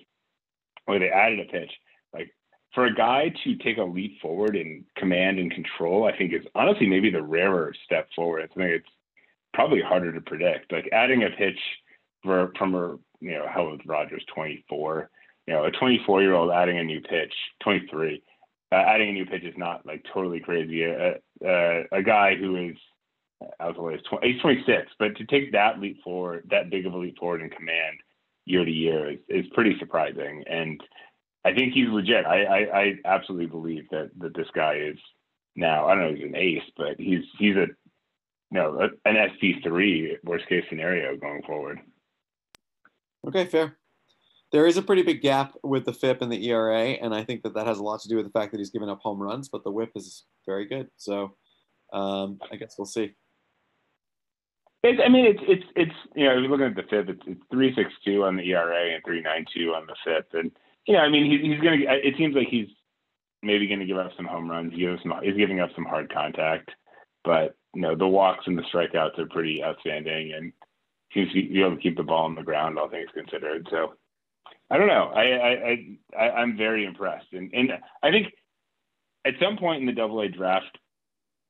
where they added a pitch. Like for a guy to take a leap forward in command and control, I think is honestly maybe the rarer step forward. I think it's probably harder to predict. Like adding a pitch for, from a you know how old Rogers 24. You know, a 24 year old adding a new pitch, 23, uh, adding a new pitch is not like totally crazy. Uh, a guy who is I was always 20, he's 26, but to take that leap forward, that big of a leap forward in command year to year is, is pretty surprising. And I think he's legit. I, I, I absolutely believe that, that this guy is now, I don't know, he's an ace, but he's, he's a, no, an SP3 worst case scenario going forward. Okay, fair. There is a pretty big gap with the FIP and the ERA, and I think that that has a lot to do with the fact that he's given up home runs, but the WHIP is very good. So um, I guess we'll see. It's, I mean, it's it's it's you know, if you're looking at the FIP, it's it's three six two on the ERA and three nine two on the FIP, and you know, I mean, he, he's gonna. It seems like he's maybe going to give up some home runs. He's some. He's giving up some hard contact, but you know, the walks and the strikeouts are pretty outstanding, and seems to be able to keep the ball on the ground, all things considered. So I don't know. I I, I I'm very impressed, and and I think at some point in the Double A draft,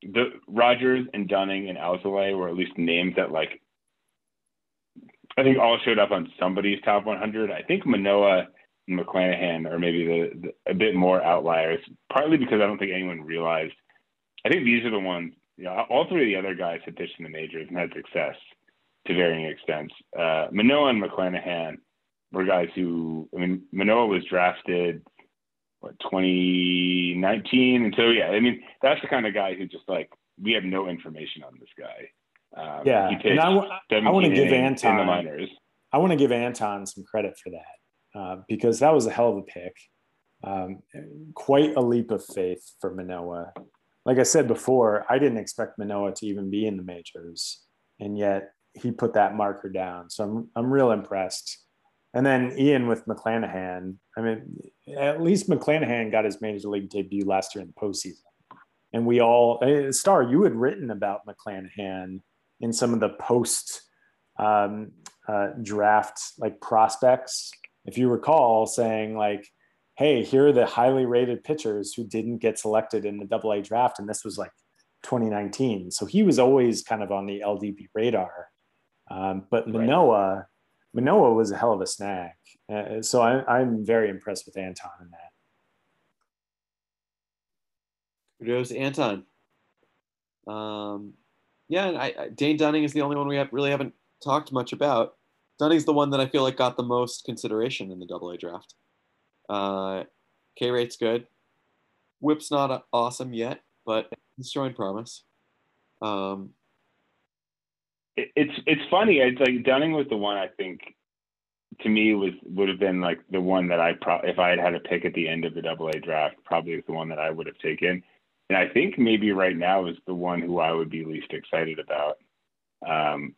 the Rogers and Dunning and Alzolay were at least names that like I think all showed up on somebody's top 100. I think Manoah and McClanahan are maybe the, the, a bit more outliers, partly because I don't think anyone realized. I think these are the ones. You know, all three of the other guys had pitched in the majors and had success to varying extents. Uh, Manoah and McClanahan were guys who, I mean, Manoah was drafted what 2019, and so yeah, I mean that's the kind of guy who just like we have no information on this guy. Um, yeah, and I, w- I want to give Anton the minors. I want to give Anton some credit for that uh, because that was a hell of a pick. Um, quite a leap of faith for Manoah. Like I said before, I didn't expect Manoah to even be in the majors, and yet he put that marker down. So I'm I'm real impressed. And then Ian with McClanahan. I mean, at least McClanahan got his major league debut last year in the postseason. And we all, uh, Starr, you had written about McClanahan in some of the post um, uh, draft like prospects, if you recall, saying like, "Hey, here are the highly rated pitchers who didn't get selected in the Double A draft," and this was like 2019. So he was always kind of on the LDB radar. Um, but Manoah, right. Manoah was a hell of a snag. Uh, so I, I'm very impressed with Anton in that. Kudos Anton. Um, yeah, and I, I, Dane Dunning is the only one we have, really haven't talked much about. Dunning's the one that I feel like got the most consideration in the Double A draft. Uh, K rate's good. Whip's not awesome yet, but he's showing promise. Um, it's it's funny. It's like Dunning was the one I think to me was would have been like the one that I pro if I had had a pick at the end of the double A draft, probably is the one that I would have taken. And I think maybe right now is the one who I would be least excited about. Um,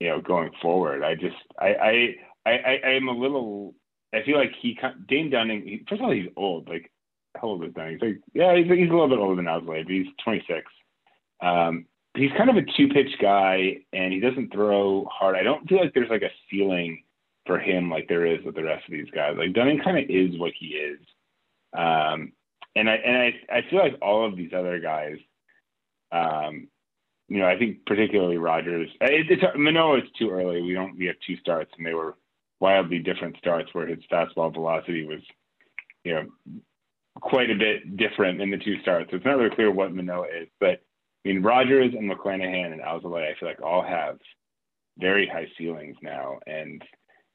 you know, going forward. I just I I I, I am a little I feel like he Dane Dunning. He, first of all, he's old. Like how old is Dunning? He's like yeah, he's, he's a little bit older than Alzolay, but he's 26. Um, he's kind of a two pitch guy, and he doesn't throw hard. I don't feel like there's like a ceiling for him like there is with the rest of these guys. Like Dunning kind of is what he is. Um, and I and I I feel like all of these other guys, um, you know, I think particularly Rogers. It, it's Manoah. It's too early. We don't. We have two starts, and they were wildly different starts where his fastball velocity was, you know, quite a bit different in the two starts. So it's not really clear what Manoah is, but I mean Rogers and McClanahan and Alzolay, I feel like all have very high ceilings now, and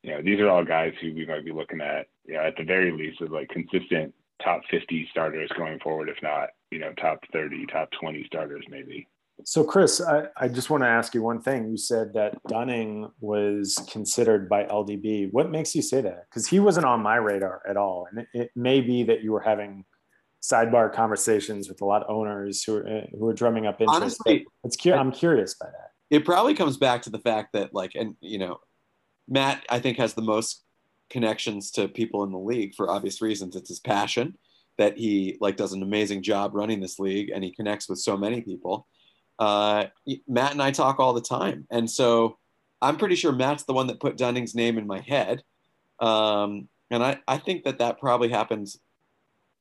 you know these are all guys who we might be looking at, you know, at the very least as like consistent top 50 starters going forward, if not you know top 30, top 20 starters maybe. So, Chris, I, I, just want to ask you one thing. You said that Dunning was considered by LDB. What makes you say that? Because he wasn't on my radar at all. And it, it, may be that you were having sidebar conversations with a lot of owners who are, who are drumming up interest. Honestly, it's cu- I'm curious by that. It probably comes back to the fact that, like, and, you know, Matt, I think, has the most connections to people in the league for obvious reasons. It's his passion that he, like, does an amazing job running this league and he connects with so many people uh, Matt and I talk all the time. And so I'm pretty sure Matt's the one that put Dunning's name in my head. Um, and I, I think that that probably happens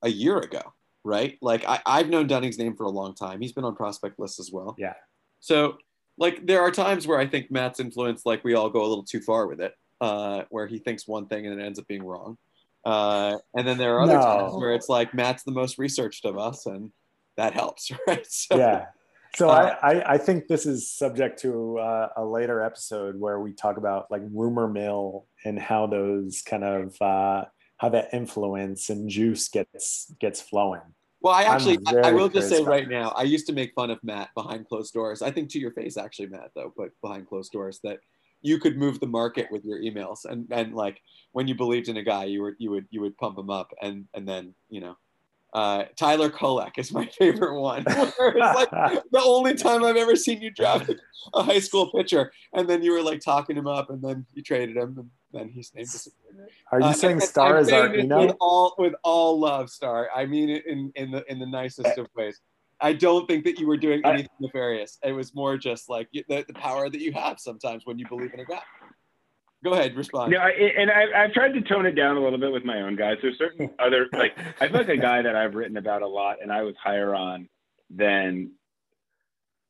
a year ago, right? Like I, I've known Dunning's name for a long time. He's been on prospect lists as well. Yeah. So like there are times where I think Matt's influence, like we all go a little too far with it, uh, where he thinks one thing and it ends up being wrong. Uh, and then there are other no. times where it's like Matt's the most researched of us and that helps, <laughs> right? So, yeah. So uh, I, I think this is subject to uh, a later episode where we talk about like rumor mill and how those kind of uh, how that influence and juice gets gets flowing. Well, I actually I, I will just say right now, I used to make fun of Matt behind closed doors. I think to your face, actually, Matt, though, but behind closed doors, that you could move the market with your emails, and and like when you believed in a guy, you were you would you would pump him up, and and then you know uh, Tyler Kolek is my <laughs> favorite one. <laughs> it's like <laughs> the only time I've ever seen you draft a high school pitcher, and then you were like talking him up, and then you traded him, and then his name disappeared. Are you uh, saying Starr is our With all with all love, Starr. I mean it in in the in the nicest of ways. I don't think that you were doing anything nefarious. It was more just like the, the power that you have sometimes when you believe in a guy. Go ahead, respond. No, I, and I, have tried to tone it down a little bit with my own guys. There's certain <laughs> other like I feel like a guy that I've written about a lot, and I was higher on than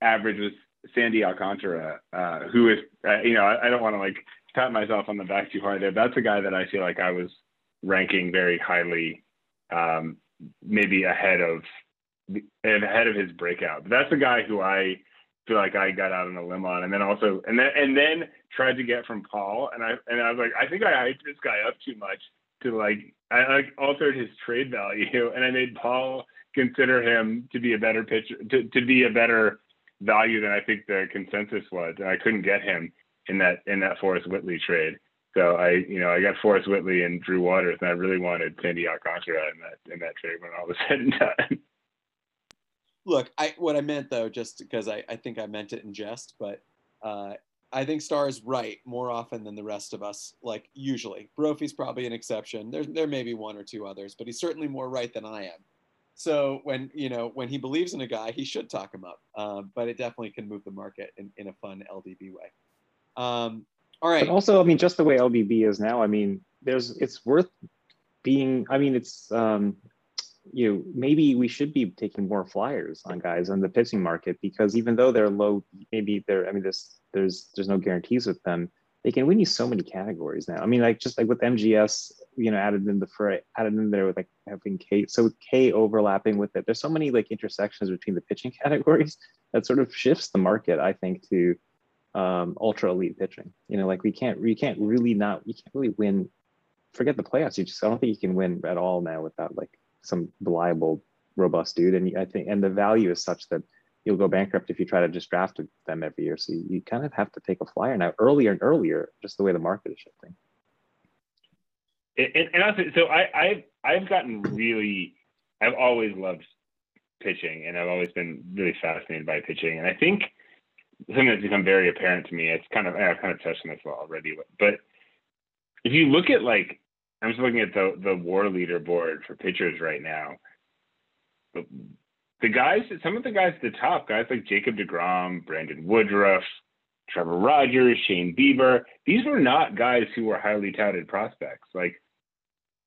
average was Sandy Alcantara, uh, who is uh, you know I, I don't want to like pat myself on the back too hard there. That's a guy that I feel like I was ranking very highly, um, maybe ahead of ahead of his breakout. But that's a guy who I feel like I got out on a limb on, and then also and then and then tried to get from Paul, and I and I was like, I think I hyped this guy up too much to like I like altered his trade value, <laughs> and I made Paul consider him to be a better pitcher to, to be a better value than I think the consensus was, and I couldn't get him in that in that Forrest Whitley trade. So I, you know, I got Forrest Whitley and Drew Waters, and I really wanted Sandy Alcantara in that in that trade when all was said and done look, I what I meant though, just because I, I think I meant it in jest, but uh, I think Starr is right more often than the rest of us. Like usually, Brophy's probably an exception. There there may be one or two others, but he's certainly more right than I am. So when you know when he believes in a guy, he should talk him up. Um, but it definitely can move the market in, in a fun LDB way. Um, all right. But also, I mean, just the way LDB is now, I mean, there's it's worth being. I mean, it's um, you know, maybe we should be taking more flyers on guys on the pitching market because even though they're low, maybe they're, I mean, there's, there's, there's no guarantees with them. They can win you so many categories now. I mean, like just like with MGS, you know, added in the fray, added in there with like having K, so K overlapping with it. There's so many like intersections between the pitching <laughs> categories that sort of shifts the market, I think, to um, ultra elite pitching. You know, like we can't, we can't really not, you can't really win. Forget the playoffs. You just, I don't think you can win at all now without like some reliable, robust dude. And I think, and the value is such that you'll go bankrupt if you try to just draft them every year. So you, you kind of have to take a flyer now earlier and earlier, just the way the market is shifting. and, and also, so I, I've I've gotten really, I've always loved pitching, and I've always been really fascinated by pitching, and I think something that's become very apparent to me. It's kind of I've kind of touched on this already, but if you look at like I'm just looking at the the WAR leaderboard for pitchers right now. The, the guys, some of the guys at the top, guys like Jacob DeGrom, Brandon Woodruff, Trevor Rogers, Shane Bieber, these were not guys who were highly touted prospects. Like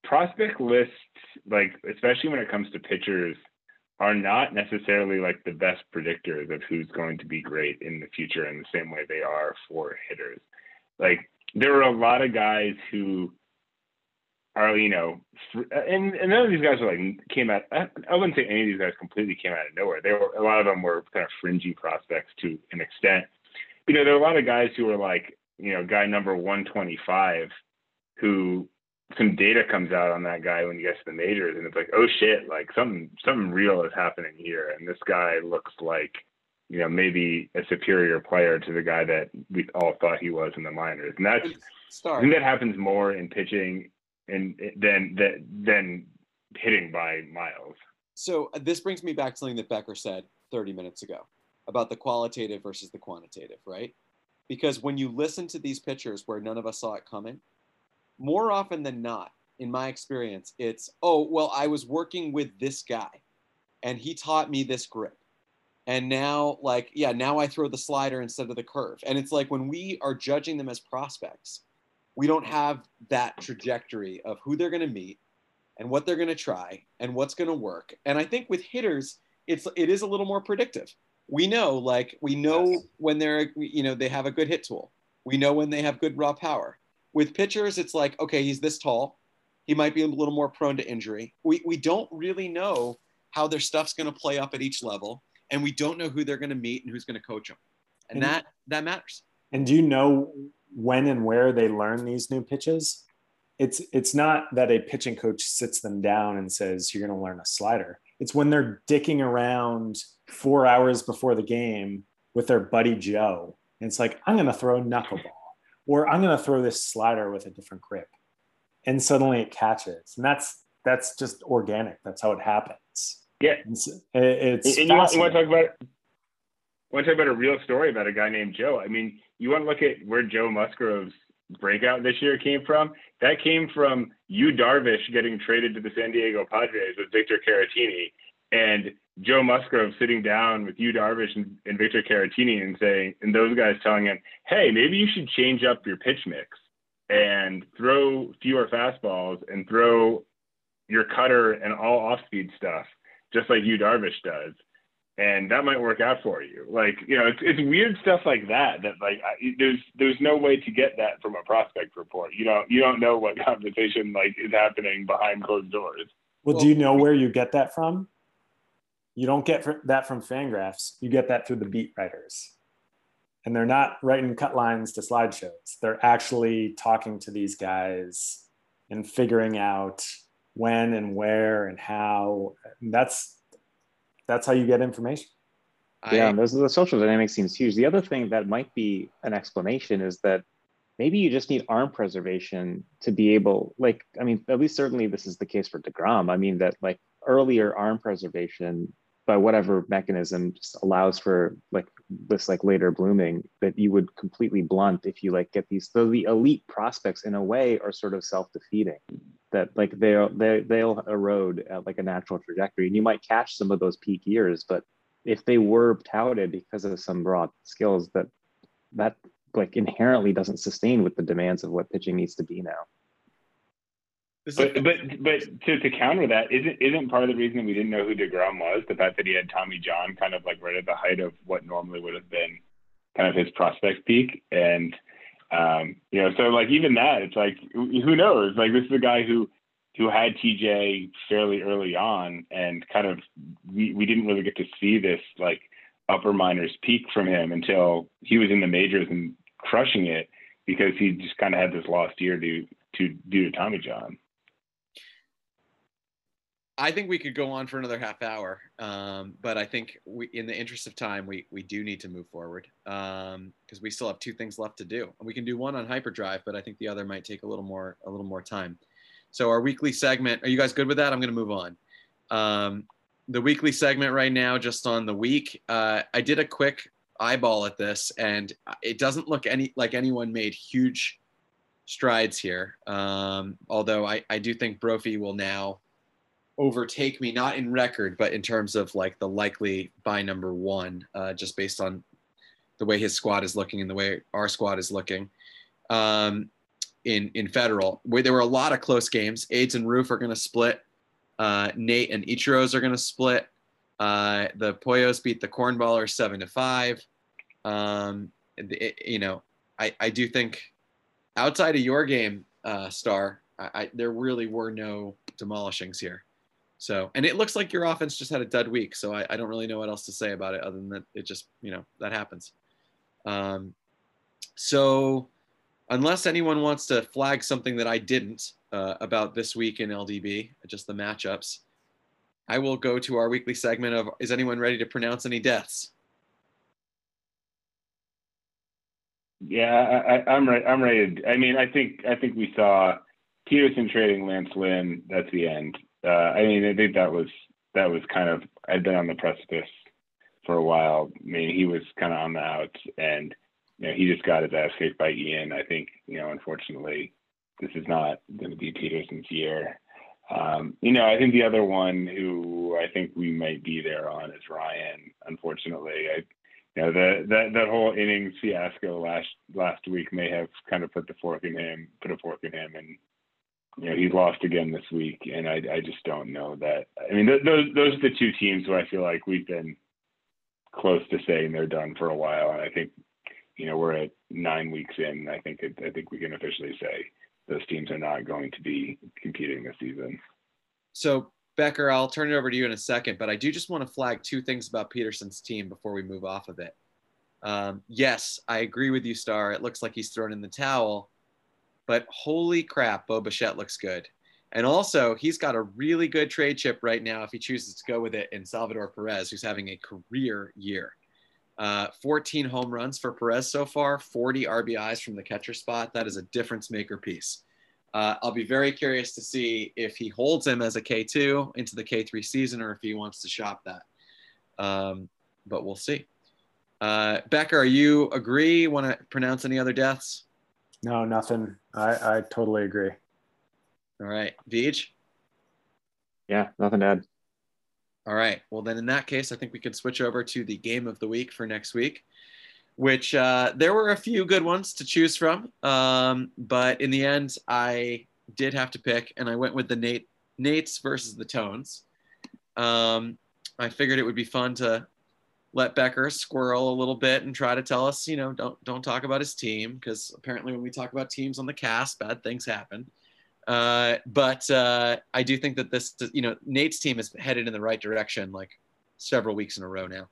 prospect lists, like especially when it comes to pitchers, are not necessarily like the best predictors of who's going to be great in the future in the same way they are for hitters. Like there were a lot of guys who are you know, and, and none of these guys were like came out. I, I wouldn't say any of these guys completely came out of nowhere. They were a lot of them were kind of fringy prospects to an extent. You know, there are a lot of guys who are like you know, guy number 125, who some data comes out on that guy when he gets to the majors, and it's like, oh shit, like something something real is happening here, and this guy looks like you know maybe a superior player to the guy that we all thought he was in the minors, and that's. I think that happens more in pitching and than than hitting by miles. So uh, this brings me back to something that Becker said 30 minutes ago about the qualitative versus the quantitative, right? Because when you listen to these pitchers where none of us saw it coming, more often than not, in my experience, it's, oh, well, I was working with this guy and he taught me this grip. And now, like, yeah, now I throw the slider instead of the curve. And it's like when we are judging them as prospects, we don't have that trajectory of who they're going to meet and what they're going to try and what's going to work. And I think with hitters, it's it is a little more predictive. We know, like we know yes. when they're you know they have a good hit tool. We know when they have good raw power. With pitchers, it's like okay, he's this tall. He might be a little more prone to injury. We we don't really know how their stuff's going to play up at each level, and we don't know who they're going to meet and who's going to coach them, and, and that that matters. And do you know when and where they learn these new pitches. It's it's not that a pitching coach sits them down and says you're going to learn a slider. It's when they're dicking around four hours before the game with their buddy Joe. And it's like I'm going to throw a knuckleball, or I'm going to throw this slider with a different grip, and suddenly it catches. And that's that's just organic. That's how it happens. Yeah, it's, it's and you want, you want to talk about want to talk about a real story about a guy named Joe. I mean, you want to look at where Joe Musgrove's breakout this year came from? That came from Yu Darvish getting traded to the San Diego Padres with Victor Caratini, and Joe Musgrove sitting down with Yu Darvish and, and Victor Caratini and saying, and those guys telling him, "Hey, maybe you should change up your pitch mix and throw fewer fastballs and throw your cutter and all off-speed stuff, just like Yu Darvish does." And that might work out for you. Like, you know, it's, it's weird stuff like that. That like, I, there's there's no way to get that from a prospect report. You don't you don't know what <laughs> conversation like is happening behind closed doors. Well, do you know where you get that from? You don't get that from Fangraphs. You get that through the beat writers, and they're not writing cut lines to slideshows. They're actually talking to these guys and figuring out when and where and how. And that's that's how you get information. Yeah, I, those the social dynamic seems huge. The other thing that might be an explanation is that maybe you just need arm preservation to be able, like, I mean, at least certainly this is the case for Degrom. I mean that like earlier arm preservation by whatever mechanism just allows for like this like later blooming that you would completely blunt if you like get these so the elite prospects in a way are sort of self-defeating that like they'll they, they'll erode at like a natural trajectory. And you might catch some of those peak years but if they were touted because of some broad skills that that like inherently doesn't sustain with the demands of what pitching needs to be now but but but to, to counter that isn't isn't part of the reason we didn't know who Degrom was the fact that he had Tommy John kind of like right at the height of what normally would have been kind of his prospect peak and um, you know, so like even that, it's like who knows? Like this is a guy who who had TJ fairly early on, and kind of we we didn't really get to see this like upper minors peak from him until he was in the majors and crushing it because he just kind of had this lost year due to due to Tommy John. I think we could go on for another half hour, um, but I think we, in the interest of time, we we do need to move forward because um, we still have two things left to do. And we can do one on hyperdrive, but I think the other might take a little more a little more time. So our weekly segment, are you guys good with that? I'm going to move on. Um, the weekly segment right now, just on the week, uh, I did a quick eyeball at this, and it doesn't look any like anyone made huge strides here. Um, although I, I do think Brophy will now overtake me, not in record, but in terms of like the likely by number one, uh, just based on the way his squad is looking and the way our squad is looking. Um, in in federal, where there were a lot of close games. Aids and Roof are going to split. Uh, Nate and Ichiro's are going to split. Uh, the Poyos beat the Cornballers seven to five. Um, it, you know, I, I do think outside of your game, uh, Starr, I, I, there really were no demolishings here. So, and it looks like your offense just had a dud week. So I, I don't really know what else to say about it other than that it just, you know, that happens. Um, so unless anyone wants to flag something that I didn't uh, about this week in LDB, just the matchups, I will go to our weekly segment of Is anyone ready to pronounce any deaths? Yeah, I, am ready. I'm ready. I mean, I think I think we saw Peterson trading Lance Lynn. That's the end. Uh, I mean, I think that was that was kind of I'd been on the precipice for a while. I mean, he was kind of on the outs, and you know, he just got his ass kicked by Ian. I think, you know, unfortunately, this is not going to be Peterson's year. Um, you know, I think the other one who I think we might be there on is Ryan. Unfortunately, I, you know, the, that that whole innings fiasco last last week may have kind of put the fork in him, put a fork in him, and you know he's lost again this week. And I I just don't know that. I mean, th- those those are the two teams who I feel like we've been close to saying they're done for a while, and I think you know, we're at nine weeks in. I think it, I think we can officially say those teams are not going to be competing this season. So Becker, I'll turn it over to you in a second, but I do just want to flag two things about Peterson's team before we move off of it. Um, yes, I agree with you, Starr. It looks like he's thrown in the towel, but holy crap, Bo Bichette looks good. And also, he's got a really good trade chip right now if he chooses to go with it in Salvador Perez, who's having a career year. Uh, 14 home runs for Perez so far, 40 RBIs from the catcher spot. That is a difference maker piece. Uh, I'll be very curious to see if he holds him as a K2 into the K3 season or if he wants to shop that. Um, but we'll see. Uh, Becker, you agree? Want to pronounce any other deaths? No, nothing. I, I totally agree. All right. Deej? Yeah, nothing to add. All right. Well, then in that case, I think we can switch over to the game of the week for next week, which uh, there were a few good ones to choose from. Um, but in the end, I did have to pick, and I went with the Nate Nates versus the Tones. Um, I figured it would be fun to let Becker squirrel a little bit and try to tell us, you know, don't don't talk about his team because apparently when we talk about teams on the cast, bad things happen. Uh, but uh, I do think that this, you know, Nate's team is headed in the right direction like several weeks in a row now.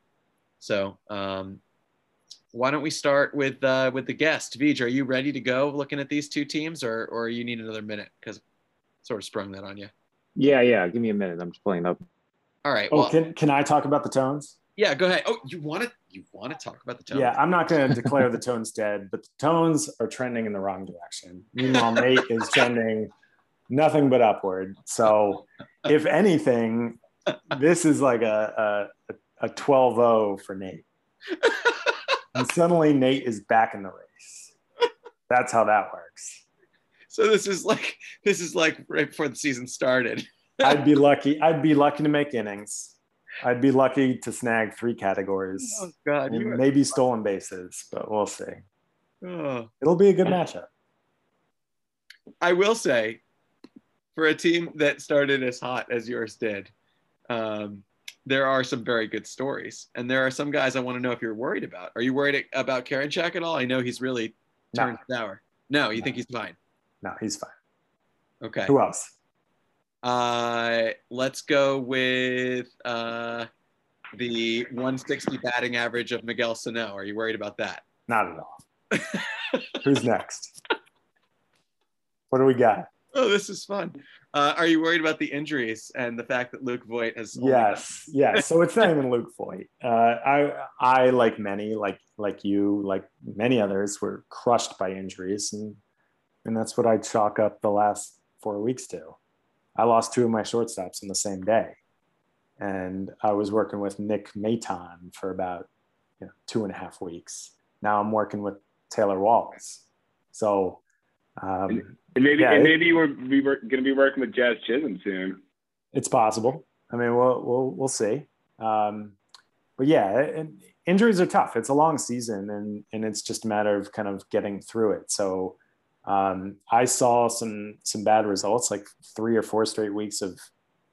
So um, why don't we start with uh, with the guest? Vij, are you ready to go looking at these two teams, or or you need another minute because sort of sprung that on you? Yeah, yeah. Give me a minute. I'm just pulling up. All right. Oh, well, can can I talk about the tones? Yeah, go ahead. Oh, you want to you want to talk about the tones? Yeah, I'm not going to declare the tones dead, but the tones are trending in the wrong direction. Meanwhile, Nate is trending nothing but upward. So, if anything, this is like a a, a 12-0 for Nate. and suddenly Nate is back in the race. That's how that works. So this is like this is like right before the season started. I'd be lucky. I'd be lucky to make innings. I'd be lucky to snag three categories. Oh God! maybe stolen bases, but we'll see. Oh. It'll be a good matchup. I will say for a team that started as hot as yours did, um, there are some very good stories. And there are some guys I want to know if you're worried about. Are you worried about Karinchak at all? I know he's really turned no. sour. No, you no. think he's fine? No, he's fine. Okay. Who else? Uh, let's go with uh, the 160 batting average of Miguel Sano. Are you worried about that? Not at all. <laughs> Who's next? What do we got? oh, this is fun. Uh, are you worried about the injuries and the fact that Luke Voit has? Yes, yes. So it's not even Luke Voit. Uh, I, I like many, like like you, like many others, were crushed by injuries, and and that's what I chalk up the last four weeks to. I lost two of my shortstops in the same day. And I was working with Nick Maton for about you know, two and a half weeks. Now I'm working with Taylor Walls. So, um, and maybe, yeah, and maybe you were, we were going to be working with Jazz Chisholm soon. It's possible. I mean, we'll, we'll, we'll see. Um, but yeah, and injuries are tough. It's a long season and, and it's just a matter of kind of getting through it. So, um, I saw some some bad results, like three or four straight weeks of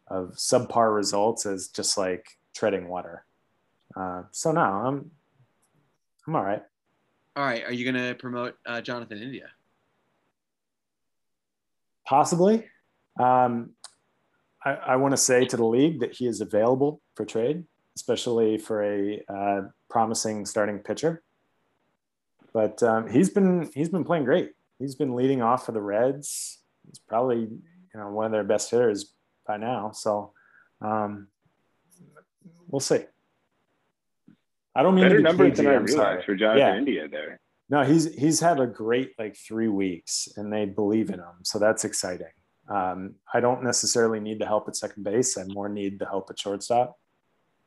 of subpar results, as just like treading water. Uh, so now I'm I'm all right. All right. Are you going to promote uh, Jonathan India? Possibly. Um, I, I want to say to the league that he is available for trade, especially for a uh, promising starting pitcher. But um, he's been he's been playing great he's been leading off for the Reds. He's probably you know one of their best hitters by now. So um, we'll see. I don't mean better numbers than I realized for Jonathan yeah. India there. No, he's he's had a great like three weeks, and they believe in him, so that's exciting. Um, I don't necessarily need the help at second base. I more need the help at shortstop.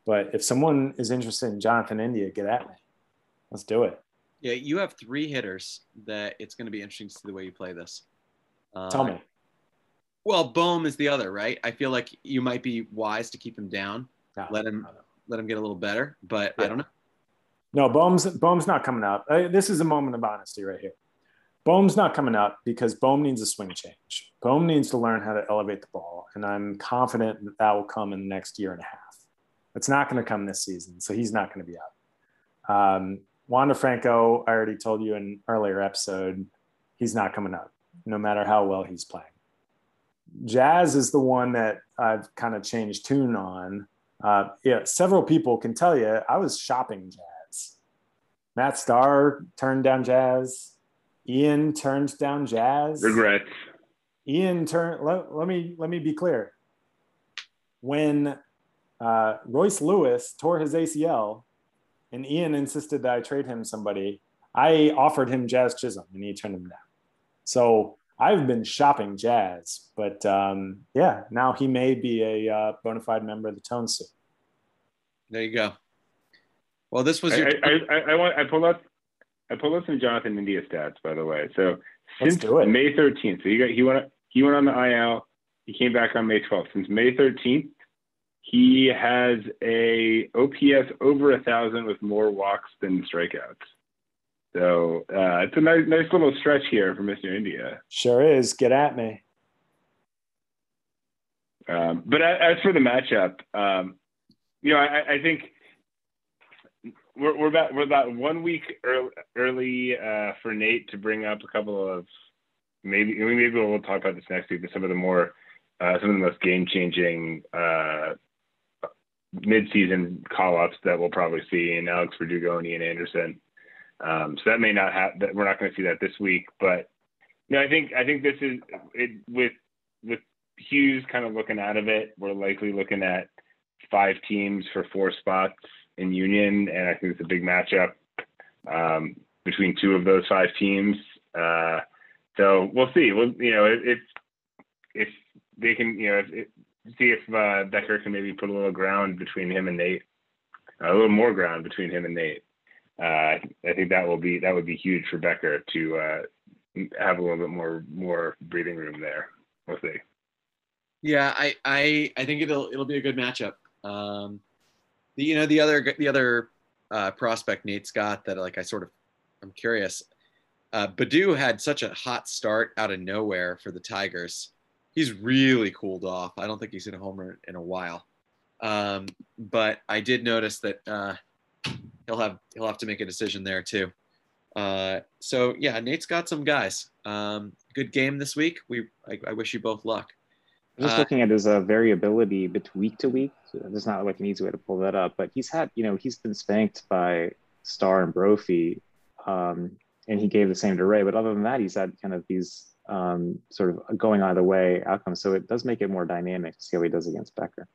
But if someone is interested in Jonathan India, get at me. Let's do it. Yeah, you have three hitters that it's going to be interesting to see the way you play this. Uh, Tell me. Well, Bohm is the other, right? I feel like you might be wise to keep him down, no, let him let him get a little better, but yeah. I don't know. No, Bohm's Bohm's not coming up. Uh, this is a moment of honesty right here. Bohm's not coming up because Bohm needs a swing change. Bohm needs to learn how to elevate the ball, and I'm confident that that will come in the next year and a half. It's not going to come this season, so he's not going to be up. Um, Wander Franco, I already told you in an earlier episode, he's not coming up, no matter how well he's playing. Jazz is the one that I've kind of changed tune on. Uh, yeah, several people can tell you I was shopping Jazz. Matt Starr turned down Jazz. Ian turned down Jazz. Regrets. Ian turned. Let, let me let me be clear. When uh, Royce Lewis tore his ACL, and Ian insisted that I trade him somebody. I offered him Jazz Chisholm and he turned him down. So I've been shopping Jazz, but um, yeah, now he may be a uh, bona fide member of the Tone Suit. There you go. Well, this was your. I, I, I, I, want. I pulled up. I pulled up some Jonathan India stats, by the way. So since May 13th, so he got he went he went on the IL. He came back on May 12th. Since May 13th, he has a OPS over a thousand with more walks than strikeouts. So uh, it's a nice, nice little stretch here for Mr. India. Sure is. Get at me. Um, but as for the matchup, um, you know, I, I think we're, we're, about we're about one week early, early uh, for Nate to bring up a couple of maybe maybe we'll talk about this next week, but some of the more uh, some of the most game changing midseason call-ups that we'll probably see in Alex Verdugo and Ian Anderson. Um, so that may not have that we're not going to see that this week, but you know, I think I think this is it with with Hughes kind of looking out of it. We're likely looking at five teams for four spots in Union, and I think it's a big matchup um, between two of those five teams. Uh, so we'll see. We'll you know if if they can you know if, see if uh, Becker can maybe put a little ground between him and Nate, a little more ground between him and Nate. Uh, I think that will be that would be huge for Becker to uh, have a little bit more more breathing room there. We'll see. Yeah, I I, I think it'll it'll be a good matchup. Um, the, you know the other the other uh, prospect Nate Scott that like I sort of I'm curious. Uh, Baddoo had such a hot start out of nowhere for the Tigers he's really cooled off. I don't think he's hit a homer in a while. Um, but I did notice that uh, he'll have he'll have to make a decision there too. Uh, so yeah, Nate's got some guys. Um, good game this week. We I, I wish you both luck. Just uh, looking at his uh, variability between week to week. There's not like an easy way to pull that up, but he's had you know he's been spanked by Starr and Brophy, um, and he gave the same to Ray. But other than that, he's had kind of these um, sort of going either way outcomes. So it does make it more dynamic to see how he does against Becker.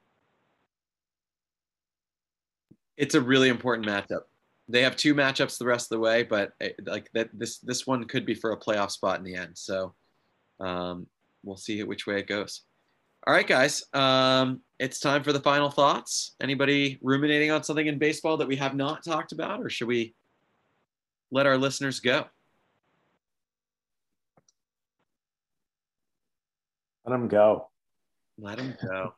It's a really important matchup. They have two matchups the rest of the way, but eh, like that, this this one could be for a playoff spot in the end. So um, we'll see which way it goes. All right, guys. Um, it's time for the final thoughts. Anybody ruminating on something in baseball that we have not talked about, or should we let our listeners go? Let them go. Let them go.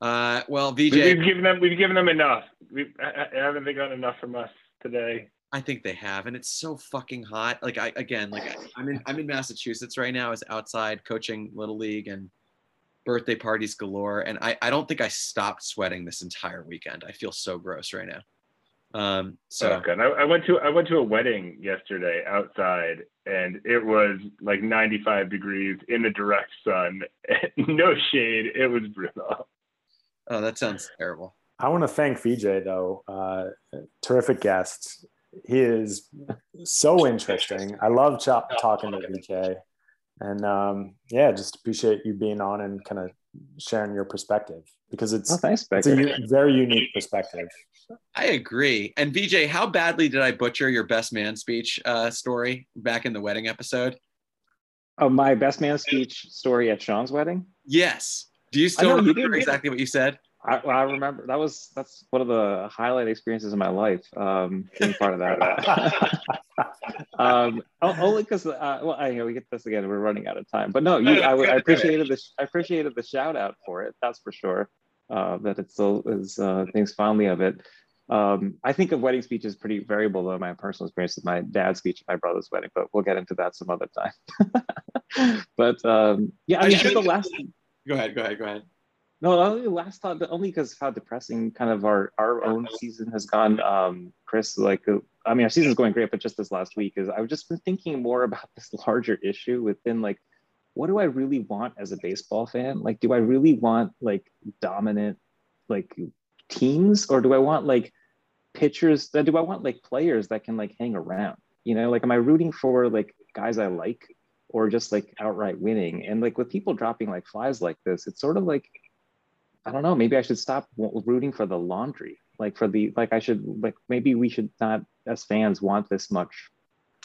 Uh, well, VJ, we've given them we've given them enough. We haven't they gotten enough from us today? I think they have, and it's so fucking hot. Like I again, like I, am in I'm in Massachusetts right now. I was outside coaching little league and birthday parties galore, and I I don't think I stopped sweating this entire weekend. I feel so gross right now. Um, so oh, good. I, I went to I went to a wedding yesterday outside, and it was like 95 degrees in the direct sun, <laughs> no shade. It was brutal. Oh, that sounds terrible. I want to thank VJ though. Uh, terrific guest. He is so interesting. I love ch- talking to VJ, and um, yeah, just appreciate you being on and kind of sharing your perspective because it's, oh, thanks, it's a u- very unique perspective. I agree. And VJ, how badly did I butcher your best man speech uh, story back in the wedding episode? Oh, my best man speech story at Sean's wedding? Yes. Do you still remember exactly what you said? I, I, remember that was that's one of the highlight experiences of my life. Um, being part of that. <laughs> um, only because uh, well, I, you know, we get this again. We're running out of time, but no, you, <laughs> I, I appreciated the I appreciated the shout out for it. That's for sure. Uh, that it still is uh, things fondly of it. Um, I think of wedding speeches pretty variable though. My personal experience with my dad's speech at my brother's wedding, but we'll get into that some other time. <laughs> but um, yeah, I mean, I the last. Go ahead. Go ahead. Go ahead. No, only last thought, only because how depressing kind of our our own season has gone. Um, Chris, like, I mean, our season's going great, but just this last week is I've just been thinking more about this <laughs> larger issue within like, what do I really want as a baseball fan? Like, do I really want like dominant like teams, or do I want like pitchers? That do I want like players that can like hang around? You know, like, am I rooting for like guys I like, or just like outright winning? And like with people dropping like flies like this, it's sort of like I don't know, maybe I should stop rooting for the laundry. Like for the, like I should, like maybe we should not, as fans, want this much.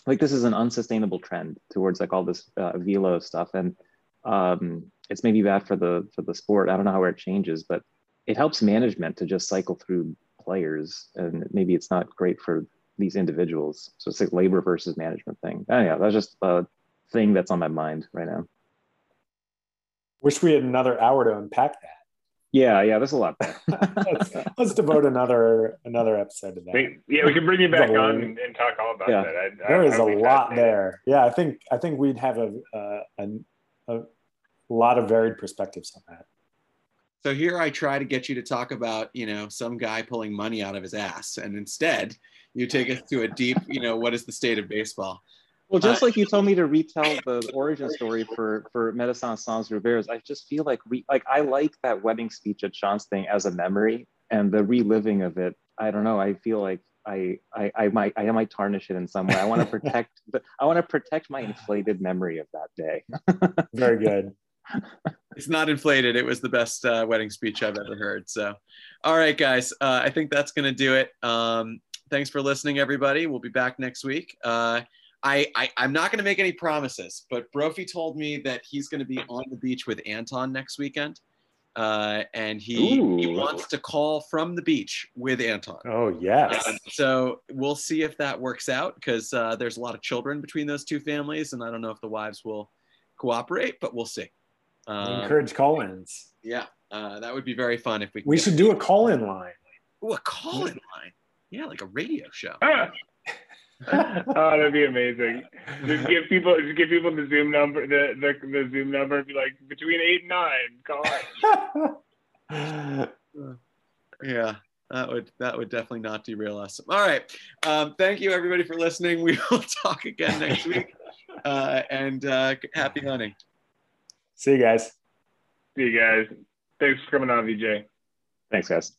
Like this is an unsustainable trend towards like all this uh, velo stuff. And um, it's maybe bad for the, for the sport. I don't know how it changes, but it helps management to just cycle through players. And maybe it's not great for these individuals. So it's like labor versus management thing. Oh, yeah, that's just a thing that's on my mind right now. Wish we had another hour to unpack that. Yeah, yeah, there's a lot. <laughs> let's, <laughs> let's, devote another another episode to that. We, yeah, we can bring you back on and, and, talk all about yeah. that. I, there I, is a lot there. Yeah, I think I think we'd have a, a, a lot of varied perspectives on that. So here I try to get you to talk about, you know, some guy pulling money out of his ass, and instead you take us to a deep, you know, what is the state of baseball? Well, just uh, like you told me to retell the origin story for for Médecins Sans Rivières, I just feel like re, like I like that wedding speech at Sean's thing as a memory, and the reliving of it. I don't know. I feel like I I, I might I might tarnish it in some way. I want to <laughs> protect the, I want to protect my inflated memory of that day. <laughs> Very good. It's not inflated. It was the best uh, wedding speech I've ever heard. So, all right, guys. Uh, I think that's going to do it. Um, thanks for listening, everybody. We'll be back next week. Uh, I, I am not going to make any promises, but Brophy told me that he's going to be on the beach with Anton next weekend, uh, and he he wants to call from the beach with Anton. Oh yes. Uh, so we'll see if that works out because uh, there's a lot of children between those two families, and I don't know if the wives will cooperate, but we'll see. Um, encourage call-ins. Yeah, uh, that would be very fun if we. We should do a call-in line. Oh, a call-in line. Yeah, like a radio show. Oh, that'd be amazing. Just give people, just give people the Zoom number, the the, the Zoom number, and be like between eight and nine. Call <laughs> yeah, that would that would definitely not derail us. All right, um, thank you everybody for listening. <laughs> We will talk again next week, uh, and uh, happy hunting. See you guys. See you guys. Thanks for coming on, VJ. Thanks, guys.